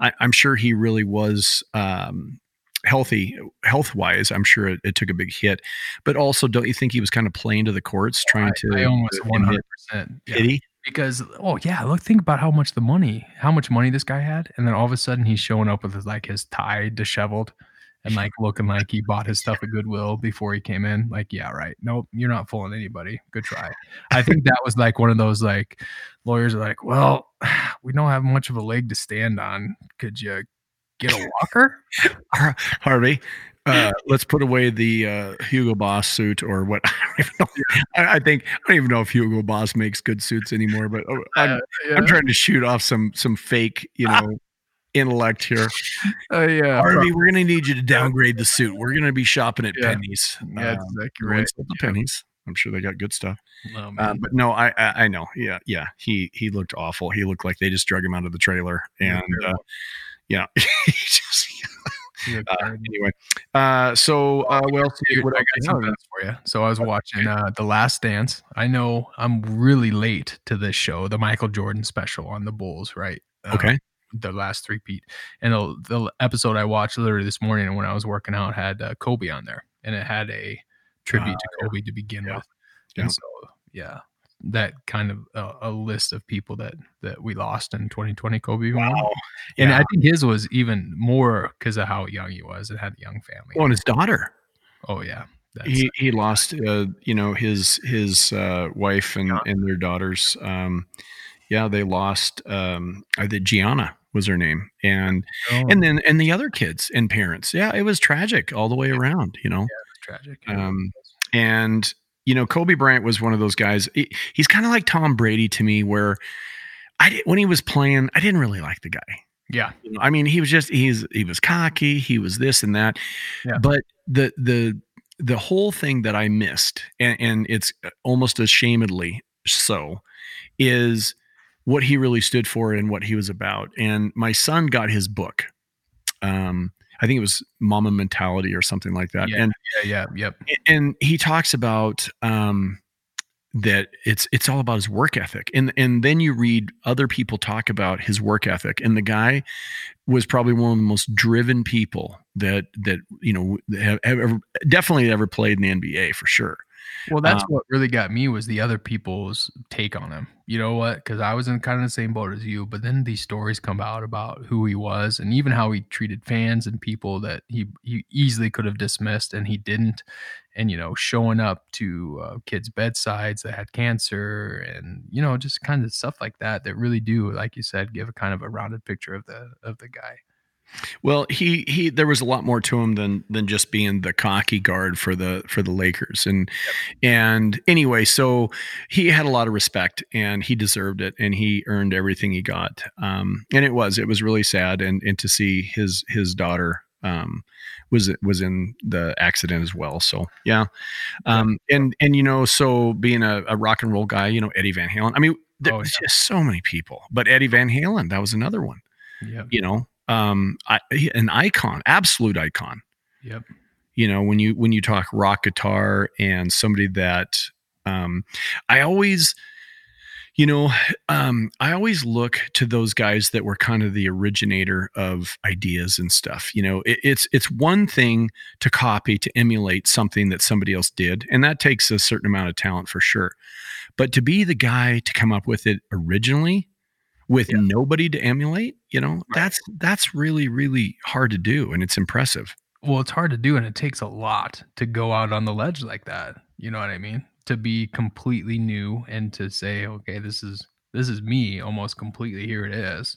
I, I'm sure he really was um, healthy, health wise. I'm sure it, it took a big hit, but also, don't you think he was kind of playing to the courts, trying to? I almost to 100 admit- percent. He? because oh yeah look think about how much the money how much money this guy had and then all of a sudden he's showing up with his, like his tie disheveled and like looking like he bought his stuff at goodwill before he came in like yeah right nope you're not fooling anybody good try i think that was like one of those like lawyers are like well we don't have much of a leg to stand on could you get a walker Harvey, uh, let's put away the uh, Hugo Boss suit or what. I. I, think I don't even know if Hugo Boss makes good suits anymore. But oh, I'm, Uh, I'm trying to shoot off some some fake, you know, intellect here. uh, yeah Harvey, we're gonna need you to downgrade the suit. We're gonna be shopping at Yeah. pennies. yeah Um, exactly right the pennies. I'm sure they got good stuff. Oh, Uh, man. but no, I, I I know. Yeah, yeah. He he looked awful. He looked like they just drug him out of the trailer. Yeah, And uh, yeah, just He looked uh, anyway. Uh, so uh, else? Dude, what I got something for you. So I was watching uh, The Last Dance. I know I'm really late to this show, the Michael Jordan special on the Bulls, right? Uh, Okay. The last three-peat. And the, the episode I watched literally this morning when I was working out had uh, Kobe on there, and it had a tribute Ah, to Kobe to begin Yeah. with. Yeah. And so, yeah, that kind of uh, a list of people that that we lost in 2020. Kobe. Wow. and Yeah. I think his was even more because of how young he was. It had a young family. Well, and his daughter. Oh yeah, that's He he lost, uh, you know, his his uh, wife and and their daughters. Um, yeah, they lost. Um, I think Gianna was her name, and oh, and then and the other kids and parents. Yeah, it was tragic all the way around. You know. it's tragic. Um, and you know, Kobe Bryant was one of those guys. he- he's kind of like Tom Brady to me, where I did, when he was playing, I didn't really like the guy. yeah, You know, I mean, he was just he's he was cocky, he was this and that. Yeah. But the the the whole thing that I missed, and, and it's almost ashamedly so, is what he really stood for and what he was about. And my son got his book. Um, I think it was Mamba Mentality or something like that. Yeah. And yeah, yeah, yep. and he talks about um that it's it's all about his work ethic and and then you read other people talk about his work ethic and the guy was probably one of the most driven people that that you know have, have ever definitely ever played in the NBA for sure Well, that's Um, what really got me was the other people's take on him. You know what? Because I was in kind of the same boat as you, but then these stories come out about who he was and even how he treated fans and people that he he easily could have dismissed and he didn't. And you know, showing up to uh, kids' bedsides that had cancer and you know, just kind of stuff like that that really do, like you said, give a kind of a rounded picture of the of the guy. Well, he he there was a lot more to him than than just being the cocky guard for the for the Lakers. And and anyway, so he had a lot of respect and he deserved it and he earned everything he got. Um and it was it was really sad and and to see his his daughter um was was in the accident as well. So yeah. Um and and you know, so being a, a rock and roll guy, you know, Eddie Van Halen. I mean, there's Oh, yeah. just so many people. But Eddie Van Halen, that was another one Yeah. you know um, I, an icon, absolute icon. Yep. You know, when you when you talk rock guitar and somebody that um, I always you know, um, I always look to those guys that were kind of the originator of ideas and stuff. You know, it, it's it's one thing to copy to emulate something that somebody else did, and that takes a certain amount of talent for sure. But to be the guy to come up with it originally, with yeah. nobody to emulate, you know, right. that's that's really really hard to do, and it's impressive. Well, it's hard to do, and it takes a lot to go out on the ledge like that. You know what I mean? to be completely new and to say, okay, this is this is me almost completely. Here it is.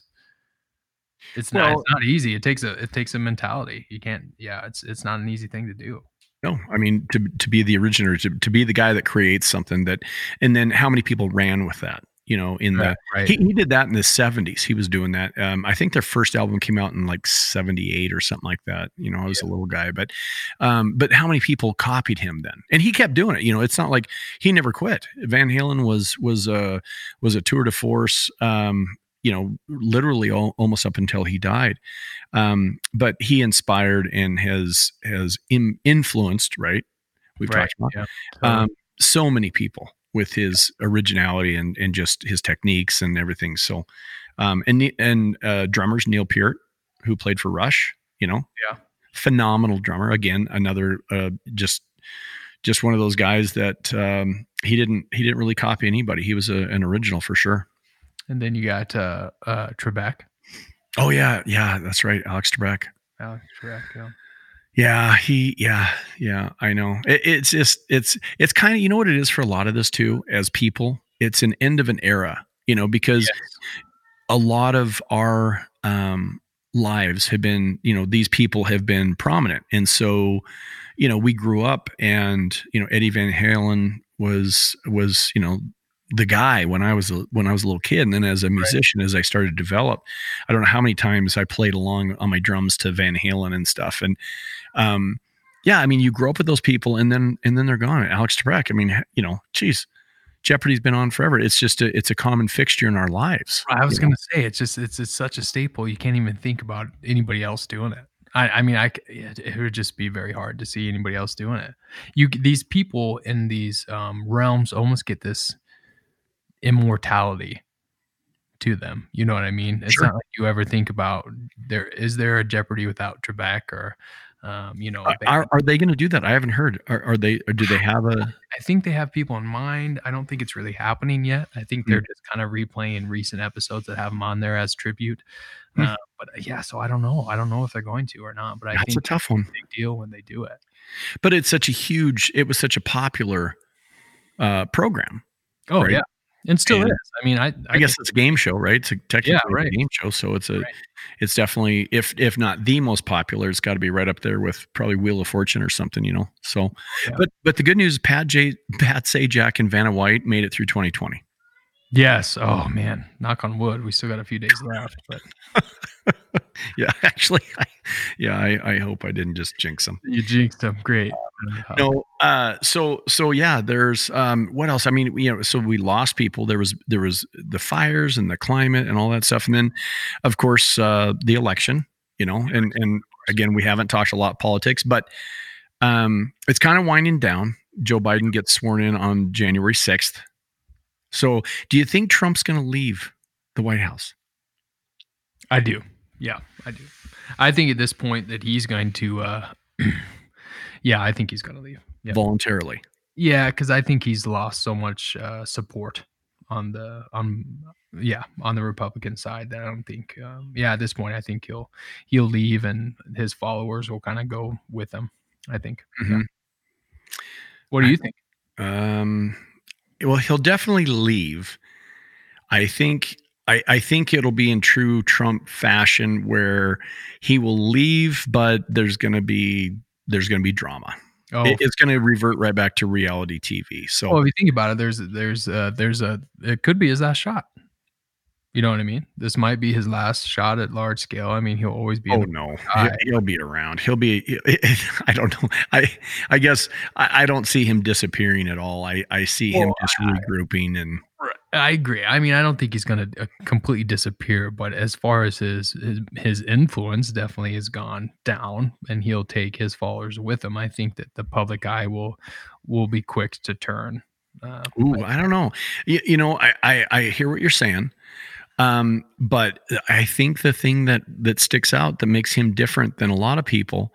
It's not well, it's not easy. It takes a it takes a mentality. You can't yeah, it's it's not an easy thing to do. No, I mean to to be the originator, to, to be the guy that creates something that and then how many people ran with that? You know, in the right. He, he did that in the 70s. He was doing that. Um, I think their first album came out in like 78 or something like that. You know, I was yeah. a little guy, but um, but how many people copied him then? And he kept doing it. You know, it's not like he never quit. Van Halen was was a was a tour de force um, you know, literally all, almost up until he died. Um, but he inspired and has has influenced, right? We've right. talked about yeah. um, so many people with his originality and and just his techniques and everything. So, um, and and uh, drummers Neil Peart, who played for Rush, you know, yeah, phenomenal drummer. Again, another uh, just just one of those guys that um, he didn't he didn't really copy anybody. He was a, an original for sure. And then you got uh, uh, Trebek. Oh yeah, yeah, that's right, Alex Trebek. Alex Trebek, yeah. Yeah, he yeah, yeah, I know. It, it's just it's it's kind of you know what it is for a lot of this too as people. It's an end of an era, you know, because yes. a lot of our um lives have been, you know, these people have been prominent. And so, you know, we grew up and, you know, Eddie Van Halen was was, you know, the guy when I was a, when I was a little kid, and then as a musician, right. as I started to develop, I don't know how many times I played along on my drums to Van Halen and stuff, and um, yeah, I mean, you grow up with those people, and then and then they're gone. Alex Trebek, I mean, you know, geez, Jeopardy's been on forever. It's just a, it's a common fixture in our lives. I was going to say it's just it's it's such a staple. You can't even think about anybody else doing it. I, I mean, I it would just be very hard to see anybody else doing it. You these people in these um, realms almost get this immortality to them. You know what I mean? It's sure. not like you ever think about there is there a Jeopardy without Trebek or um, you know, are, are they going to do that? I haven't heard. Are, are, they? Or do they have a? I think they have people in mind. I don't think it's really happening yet. I think they're mm. just kind of replaying recent episodes that have them on there as tribute. Mm. Uh, but uh, yeah, so I don't know. I don't know if they're going to or not. But I That's think a tough one. big deal when they do it. But it's such a huge. It was such a popular uh, program. Oh right? yeah, and still and, is. I mean, I I, I guess it's a game show, right? It's a technically yeah, right. a game show, so it's a right. it's definitely if if not the most popular, it's got to be right up there with probably Wheel of Fortune or something, you know. So, yeah. but but the good news, Pat J, Pat Sajak, and Vanna White made it through 2020. Yes. Oh man, knock on wood. We still got a few days left, but yeah, actually, I, yeah, I, I hope I didn't just jinx them. You jinxed them. Great. No, uh, so so yeah, there's um, what else? I mean, you know, so we lost people. There was there was the fires and the climate and all that stuff, and then, of course, uh, the election. You know, and and again, we haven't talked a lot politics, but um, it's kind of winding down. Joe Biden gets sworn in on January sixth. So, do you think Trump's going to leave the White House? I do. Yeah, I do. I think at this point that he's going to. Uh, yeah, I think he's going to leave yeah. voluntarily. Yeah, because I think he's lost so much uh, support on the on yeah on the Republican side that I don't think um, yeah at this point I think he'll he'll leave and his followers will kind of go with him. I think. Mm-hmm. Yeah. What do you think? Um, well, he'll definitely leave. I think I, I think it'll be in true Trump fashion where he will leave, but there's gonna be there's gonna be drama. Oh. It, it's going to revert right back to reality TV. So, well, if you think about it, there's there's uh, there's a it could be his last shot. You know what I mean? This might be his last shot at large scale. I mean, he'll always be. Oh no, he'll be around. He'll be. I don't know. I I guess I, I don't see him disappearing at all. I I see well, him just regrouping and. I agree. I mean, I don't think he's going to uh, completely disappear, but as far as his, his his influence, definitely has gone down, and he'll take his followers with him. I think that the public eye will will be quick to turn. Uh, Ooh, I, I don't know. You, you know, I, I I hear what you're saying, um, but I think the thing that that sticks out that makes him different than a lot of people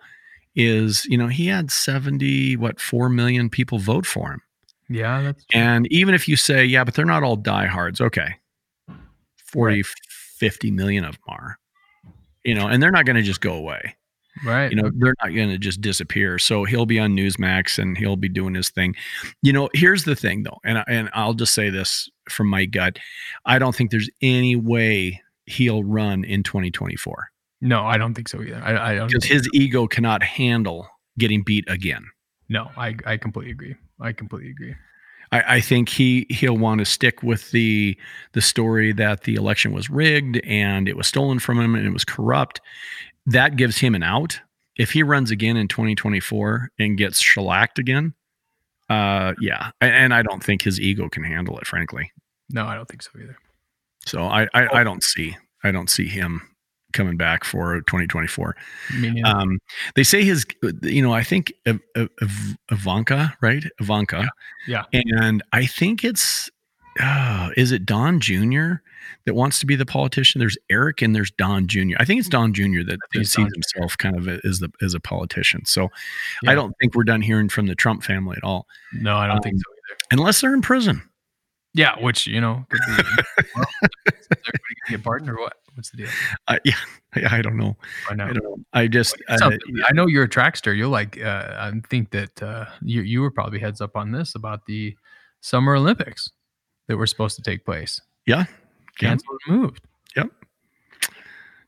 is, you know, he had 70 what 4 million people vote for him. Yeah, that's true. And even if you say, yeah, but they're not all diehards, okay. 40, right. 50 million of them are. You know, and they're not going to just go away. Right. You know, they're not going to just disappear. So he'll be on Newsmax and he'll be doing his thing. You know, here's the thing though, and I, and I'll just say this from my gut. I don't think there's any way he'll run in 2024. No, I don't think so either. I, I don't because his ego cannot handle getting beat again. No, I, I completely agree. I completely agree. I, I think he he'll want to stick with the the story that the election was rigged and it was stolen from him and it was corrupt. That gives him an out. If he runs again in 2024 and gets shellacked again, uh, yeah, and, and I don't think his ego can handle it. Frankly, no, I don't think so either. So I I, I don't see I don't see him coming back for 2024. Um, they say his, you know, I think Ivanka, right? Ivanka. Yeah. yeah. And I think it's, uh, is it Don Jr. that wants to be the politician? There's Eric and there's Don Jr. I think it's Don Jr. that, that sees himself kind of as the as a politician. So yeah. I don't think we're done hearing from the Trump family at all. No, I don't um, think so either. Unless they're in prison. Yeah, which you know could be. well, everybody get pardoned or what? What's the deal? Uh, yeah, I don't know. I know. I don't know. I just uh, I know you're a trackster. You'll like. Uh, I think that uh, you you were probably heads up on this about the Summer Olympics that were supposed to take place. Yeah, canceled and moved. Yep.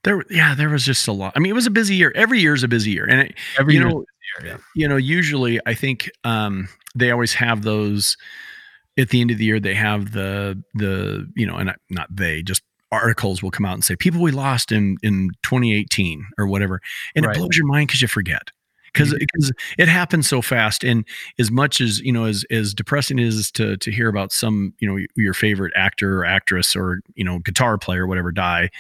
There, yeah, there was just a lot. I mean, it was a busy year. Every year is a busy year, and it, every you year, know, year, yeah. you know, usually I think um, they always have those at the end of the year they have the the you know and not they just articles will come out and say people we lost in in 2018 or whatever and right. it blows your mind because you forget because because mm-hmm. it happens so fast and as much as you know as as depressing it is to to hear about some you know your favorite actor or actress or you know guitar player or whatever die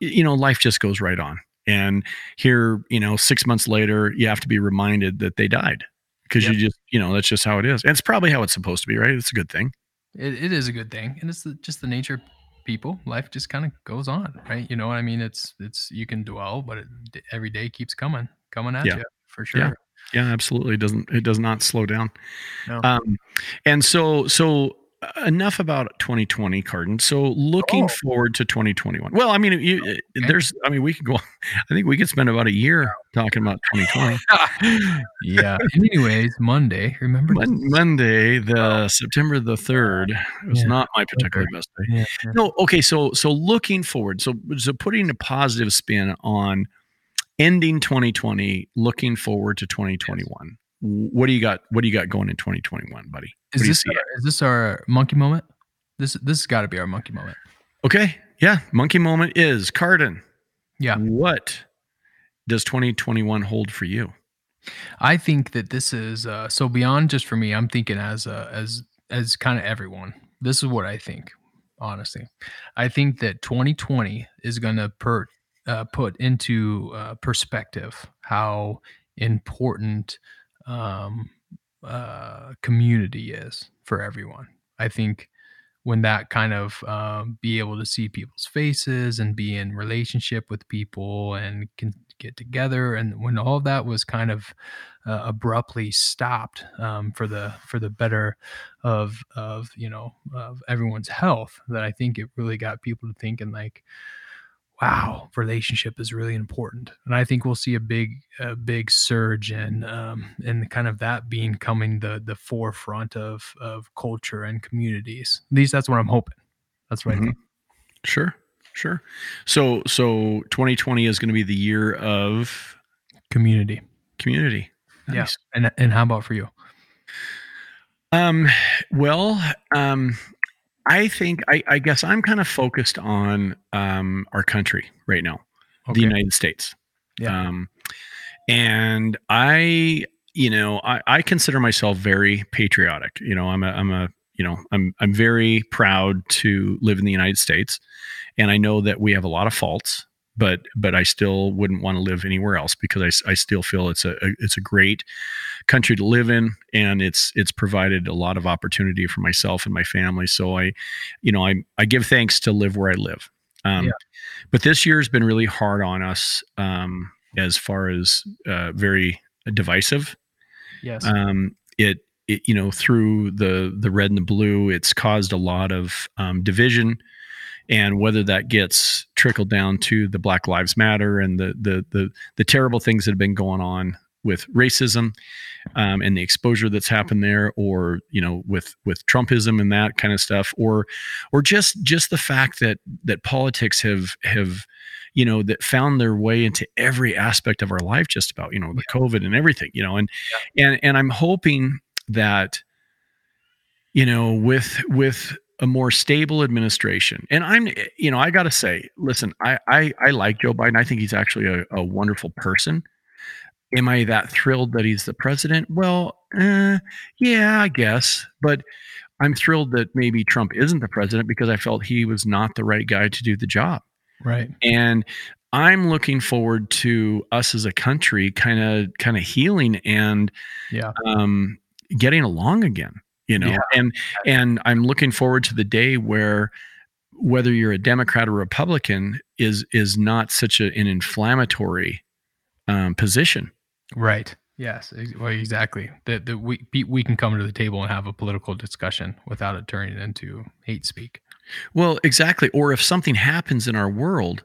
you know life just goes right on and here you know 6 months later you have to be reminded that they died because yep. you just you know that's just how it is. And it's probably how it's supposed to be right? It's a good thing. It, it is a good thing and it's the, just the nature of people. Life just kind of goes on right? You know what i mean? It's it's you can dwell but it, every day keeps coming coming at yeah. you for sure. Yeah. yeah absolutely. It doesn't it does not slow down. No. um and so so enough about 2020 Cardin. So looking oh. forward to 2021. Well, I mean, you, oh, eh, okay. there's, I mean, we could go, I think we could spend about a year talking about 2020. yeah. Anyways, Monday, remember Mon- Monday, the oh. September the 3rd was yeah. not my particular best day. Yeah, No. Okay. So, so looking forward. So, so putting a positive spin on ending 2020, looking forward to 2021 what do you got? What do you got going in 2021, buddy? Is this our, is this our monkey moment? This this has got to be our monkey moment. Okay, yeah, monkey moment is Cardin. Yeah, what does 2021 hold for you? I think that this is uh, so beyond just for me. I'm thinking as uh, as as kind of everyone. This is what I think. Honestly, I think that 2020 is going to per, uh, put into uh, perspective how important um, uh, community is for everyone. I think when that kind of um, be able to see people's faces and be in relationship with people and can get together and when all that was kind of uh, abruptly stopped um, for the for the better of of you know of everyone's health that i think it really got people to thinking like wow, relationship is really important. And I think we'll see a big, a big surge in, um, in kind of that being coming the, the forefront of, of culture and communities. At least that's what I'm hoping. That's right. mm-hmm. Sure. Sure. So, so 2020 is going to be the year of community, community. Nice. Yeah. And, and how about for you? Um, well, um, I think I, I guess I'm kind of focused on um, our country right now, okay. the United States. Yeah. Um, and I, you know, I, I consider myself very patriotic. You know, I'm a I'm a you know, I'm I'm very proud to live in the United States, and I know that we have a lot of faults, but but I still wouldn't want to live anywhere else because I, I still feel it's a, a it's a great country to live in, and it's it's provided a lot of opportunity for myself and my family. So I, you know, I I give thanks to live where I live. Um, Yeah. But this year has been really hard on us um, as far as uh, very divisive Yes. um, it, it you know through the the red and the blue it's caused a lot of um, division and whether that gets trickled down to the black lives matter and the the the, the terrible things that have been going on with racism um, and the exposure that's happened there or you know with with trumpism and that kind of stuff or or just just the fact that that politics have have you know that found their way into every aspect of our life just about you know the covid and everything you know and and and i'm hoping that you know with with a more stable administration. And i'm you know i gotta say listen i i, I like joe biden. I think he's actually a, a wonderful person. Am i that thrilled that he's the president? Well uh, yeah i guess. But i'm thrilled that maybe trump isn't the president because i felt he was not the right guy to do the job. Right. and i'm looking forward to us as a country kind of kind of healing and Yeah. um getting along again you know Yeah. and and i'm looking forward to the day where whether you're a democrat or republican is is not such a, an inflammatory um, position Right. Yes. Well, exactly. That that we we- we can come to the table and have a political discussion without it turning into hate speak. Well, exactly. Or if something happens in our world,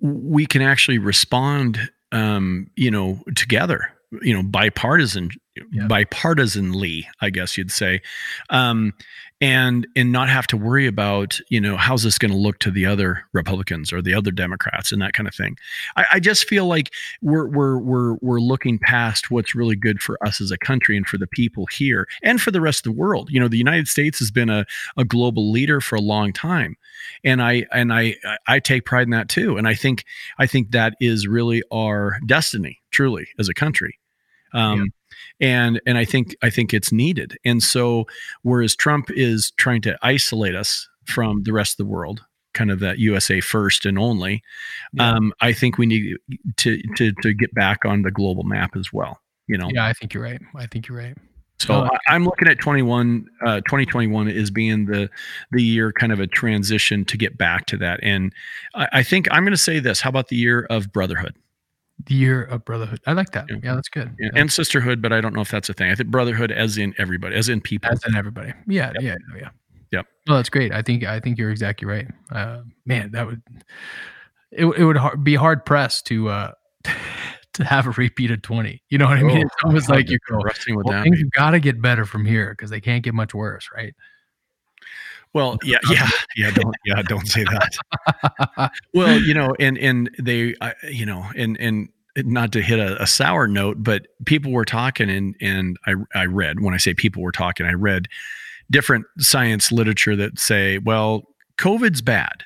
we can actually respond, um, you know, together. You know, bipartisan, Yeah. bipartisanly, I guess you'd say, um, and and not have to worry about, you know, how's this going to look to the other Republicans or the other Democrats and that kind of thing. I, I just feel like we're we're we're we're looking past what's really good for us as a country and for the people here and for the rest of the world. You know, the United States has been a a global leader for a long time and i and i i take pride in that too and i think i think that is really our destiny truly as a country um and and i think i think it's needed and so whereas trump is trying to isolate us from the rest of the world kind of that usa first and only Yeah. um i think we need to to to get back on the global map as well you know Yeah, I think you're right. I think you're right. so I'm looking at 21, uh, 2021 as being the the year kind of a transition to get back to that. And I, I think I'm going to say this: How about the year of brotherhood The year of brotherhood. I like that. Yeah. Yeah, that's good. and, Yeah. and sisterhood? But I don't know if that's a thing. I think brotherhood, as in everybody, as in people. As in everybody. Yeah, Yep. yeah, yeah. Yep. No, that's great. I think I think you're exactly right. Uh, man, that would it, it would be hard pressed to uh to have a repeat of 20. You know what I mean? Oh, it's almost like you go, well, things have got to get better from here because they can't get much worse, right? Well, yeah, yeah, yeah. Don't, yeah, don't say that. well, you know, and and they, I you know, and and not to hit a, a sour note, but people were talking, and and I I read when I say people were talking, I read different science literature that say, well, COVID's bad,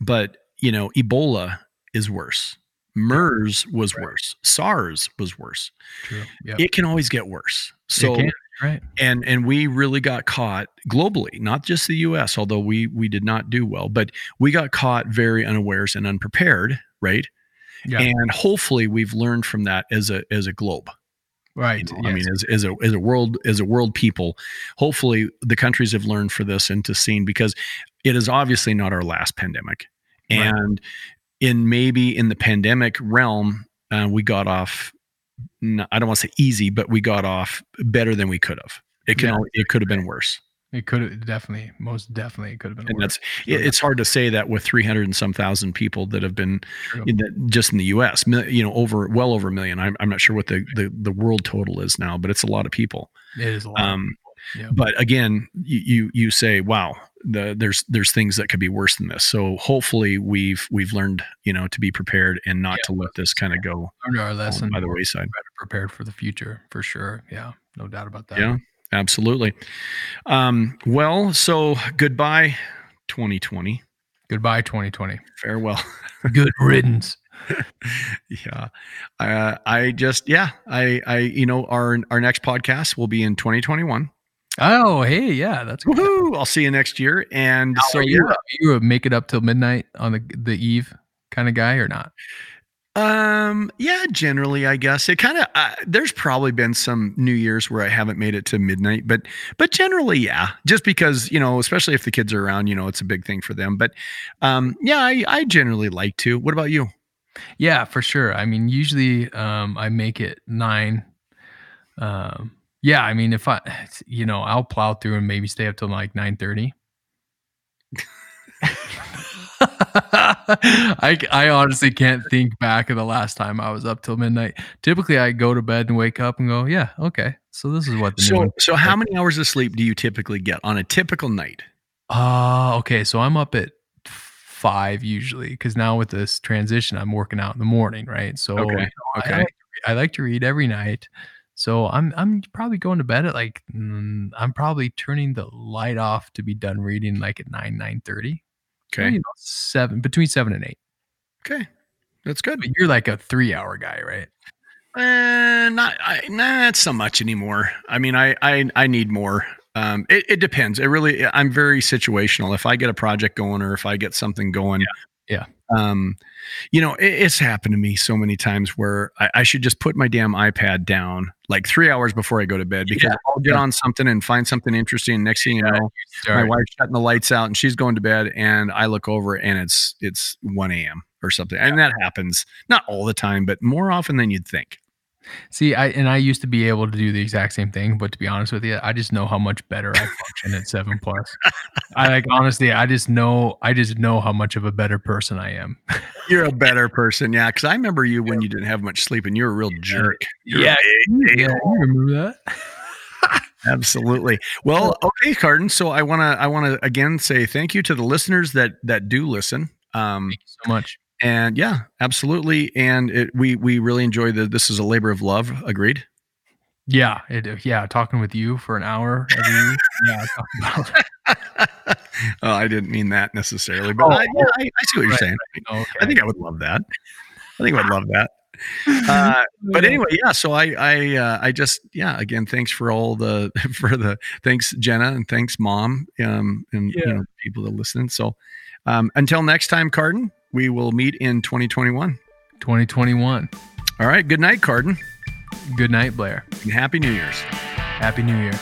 but you know, Ebola is worse. MERS was Right. worse. SARS was worse. True. Yeah. It can always get worse. So can, right. and and we really got caught globally not just the us although we we did not do well but we got caught very unawares and unprepared right Yeah. and hopefully we've learned from that as a as a globe right. you know? i mean as, as a as a world as a world people hopefully the countries have learned for this and to seen because it is obviously not our last pandemic Right. and in maybe in the pandemic realm uh, we got off i don't want to say easy but we got off better than we could have it can Yeah. al- it could have been worse it could have definitely, most definitely, it could have been. and worse. that's it, it's hard to say that with 300 and some thousand people that have been in the, just in the us you know over well over a million i'm, I'm not sure what the, the the world total is now but it's a lot of people It is a lot. um Yeah. but again you you, you say wow the, there's there's things that could be worse than this so hopefully we've we've learned you know to be prepared and not Yeah. to let this kind of go Learned our lesson. by the wayside better prepared for the future for sure. Yeah, no doubt about that. yeah absolutely um well so goodbye 2020 Goodbye, 2020. farewell Good riddance. yeah uh, i just yeah i i you know our our next podcast will be in 2021 Oh, hey, yeah, that's good. Woohoo! I'll see you next year. And Now, so are you, yeah, are you a make it up till midnight on the the eve kind of guy or not? Um, yeah, generally, I guess it kind of. Uh, there's probably been some New Year's where I haven't made it to midnight, but but generally, yeah, just because you know, especially if the kids are around, you know, it's a big thing for them. But um, yeah, I, I generally like to. What about you? Yeah, for sure. I mean, usually um, I make it nine. Um, yeah, I mean, if I, you know, I'll plow through and maybe stay up till like nine thirty. I, I honestly can't think back of the last time I was up till midnight. Typically, I go to bed and wake up and go, yeah, okay. So this is what the So so how many hours of sleep do you typically get on a typical night? Uh, okay. So I'm up at five usually because now with this transition, I'm working out in the morning, right? So Okay, you know, okay. I, like to read- I like to read every night. So I'm I'm probably going to bed at like mm, I'm probably turning the light off to be done reading like at nine nine thirty. Okay, you know, seven between seven and eight. okay, that's good. But you're like a three hour guy, right? Uh, not I, not so much anymore. I mean, I I I need more. Um, it, it depends. It really. I'm very situational. If I get a project going or if I get something going, Yeah. Um, you know, it, it's happened to me so many times where I, I should just put my damn iPad down like three hours before I go to bed because Yeah. I'll get Yeah. on something and find something interesting. And next thing you Yeah. know, my wife's shutting the lights out and she's going to bed, and I look over and it's it's 1 a.m. or something, and that happens not all the time, but more often than you'd think. See, I and I used to be able to do the exact same thing, but to be honest with you, I just know how much better I function at seven plus. I like honestly, I just know I just know how much of a better person I am. You're a better person, yeah. Because I remember you when you didn't have much sleep, and you were a real jerk. You're yeah, big yeah, you remember that? Absolutely. Well, okay, Carden. So I want to I want to again say thank you to the listeners that that do listen. Um, Thank you so much. And yeah, absolutely. And it, we we really enjoy the. This is a labor of love. Agreed. Yeah, it, yeah, talking with you for an hour every. Yeah, oh, I didn't mean that necessarily, but Oh, I, yeah, I, I see what you're right, saying. okay. I think I would love that. I think I would love that. Uh, but anyway, yeah. So I, I, uh, I just, yeah. Again, thanks for all the, for the, thanks Jenna and thanks mom, um, and Yeah. you know people that listen. So, um, until next time, Carden, we will meet in 2021. 2021. All right. Good night, Carden, Good night, Blair. and happy New Year's. Happy New Year.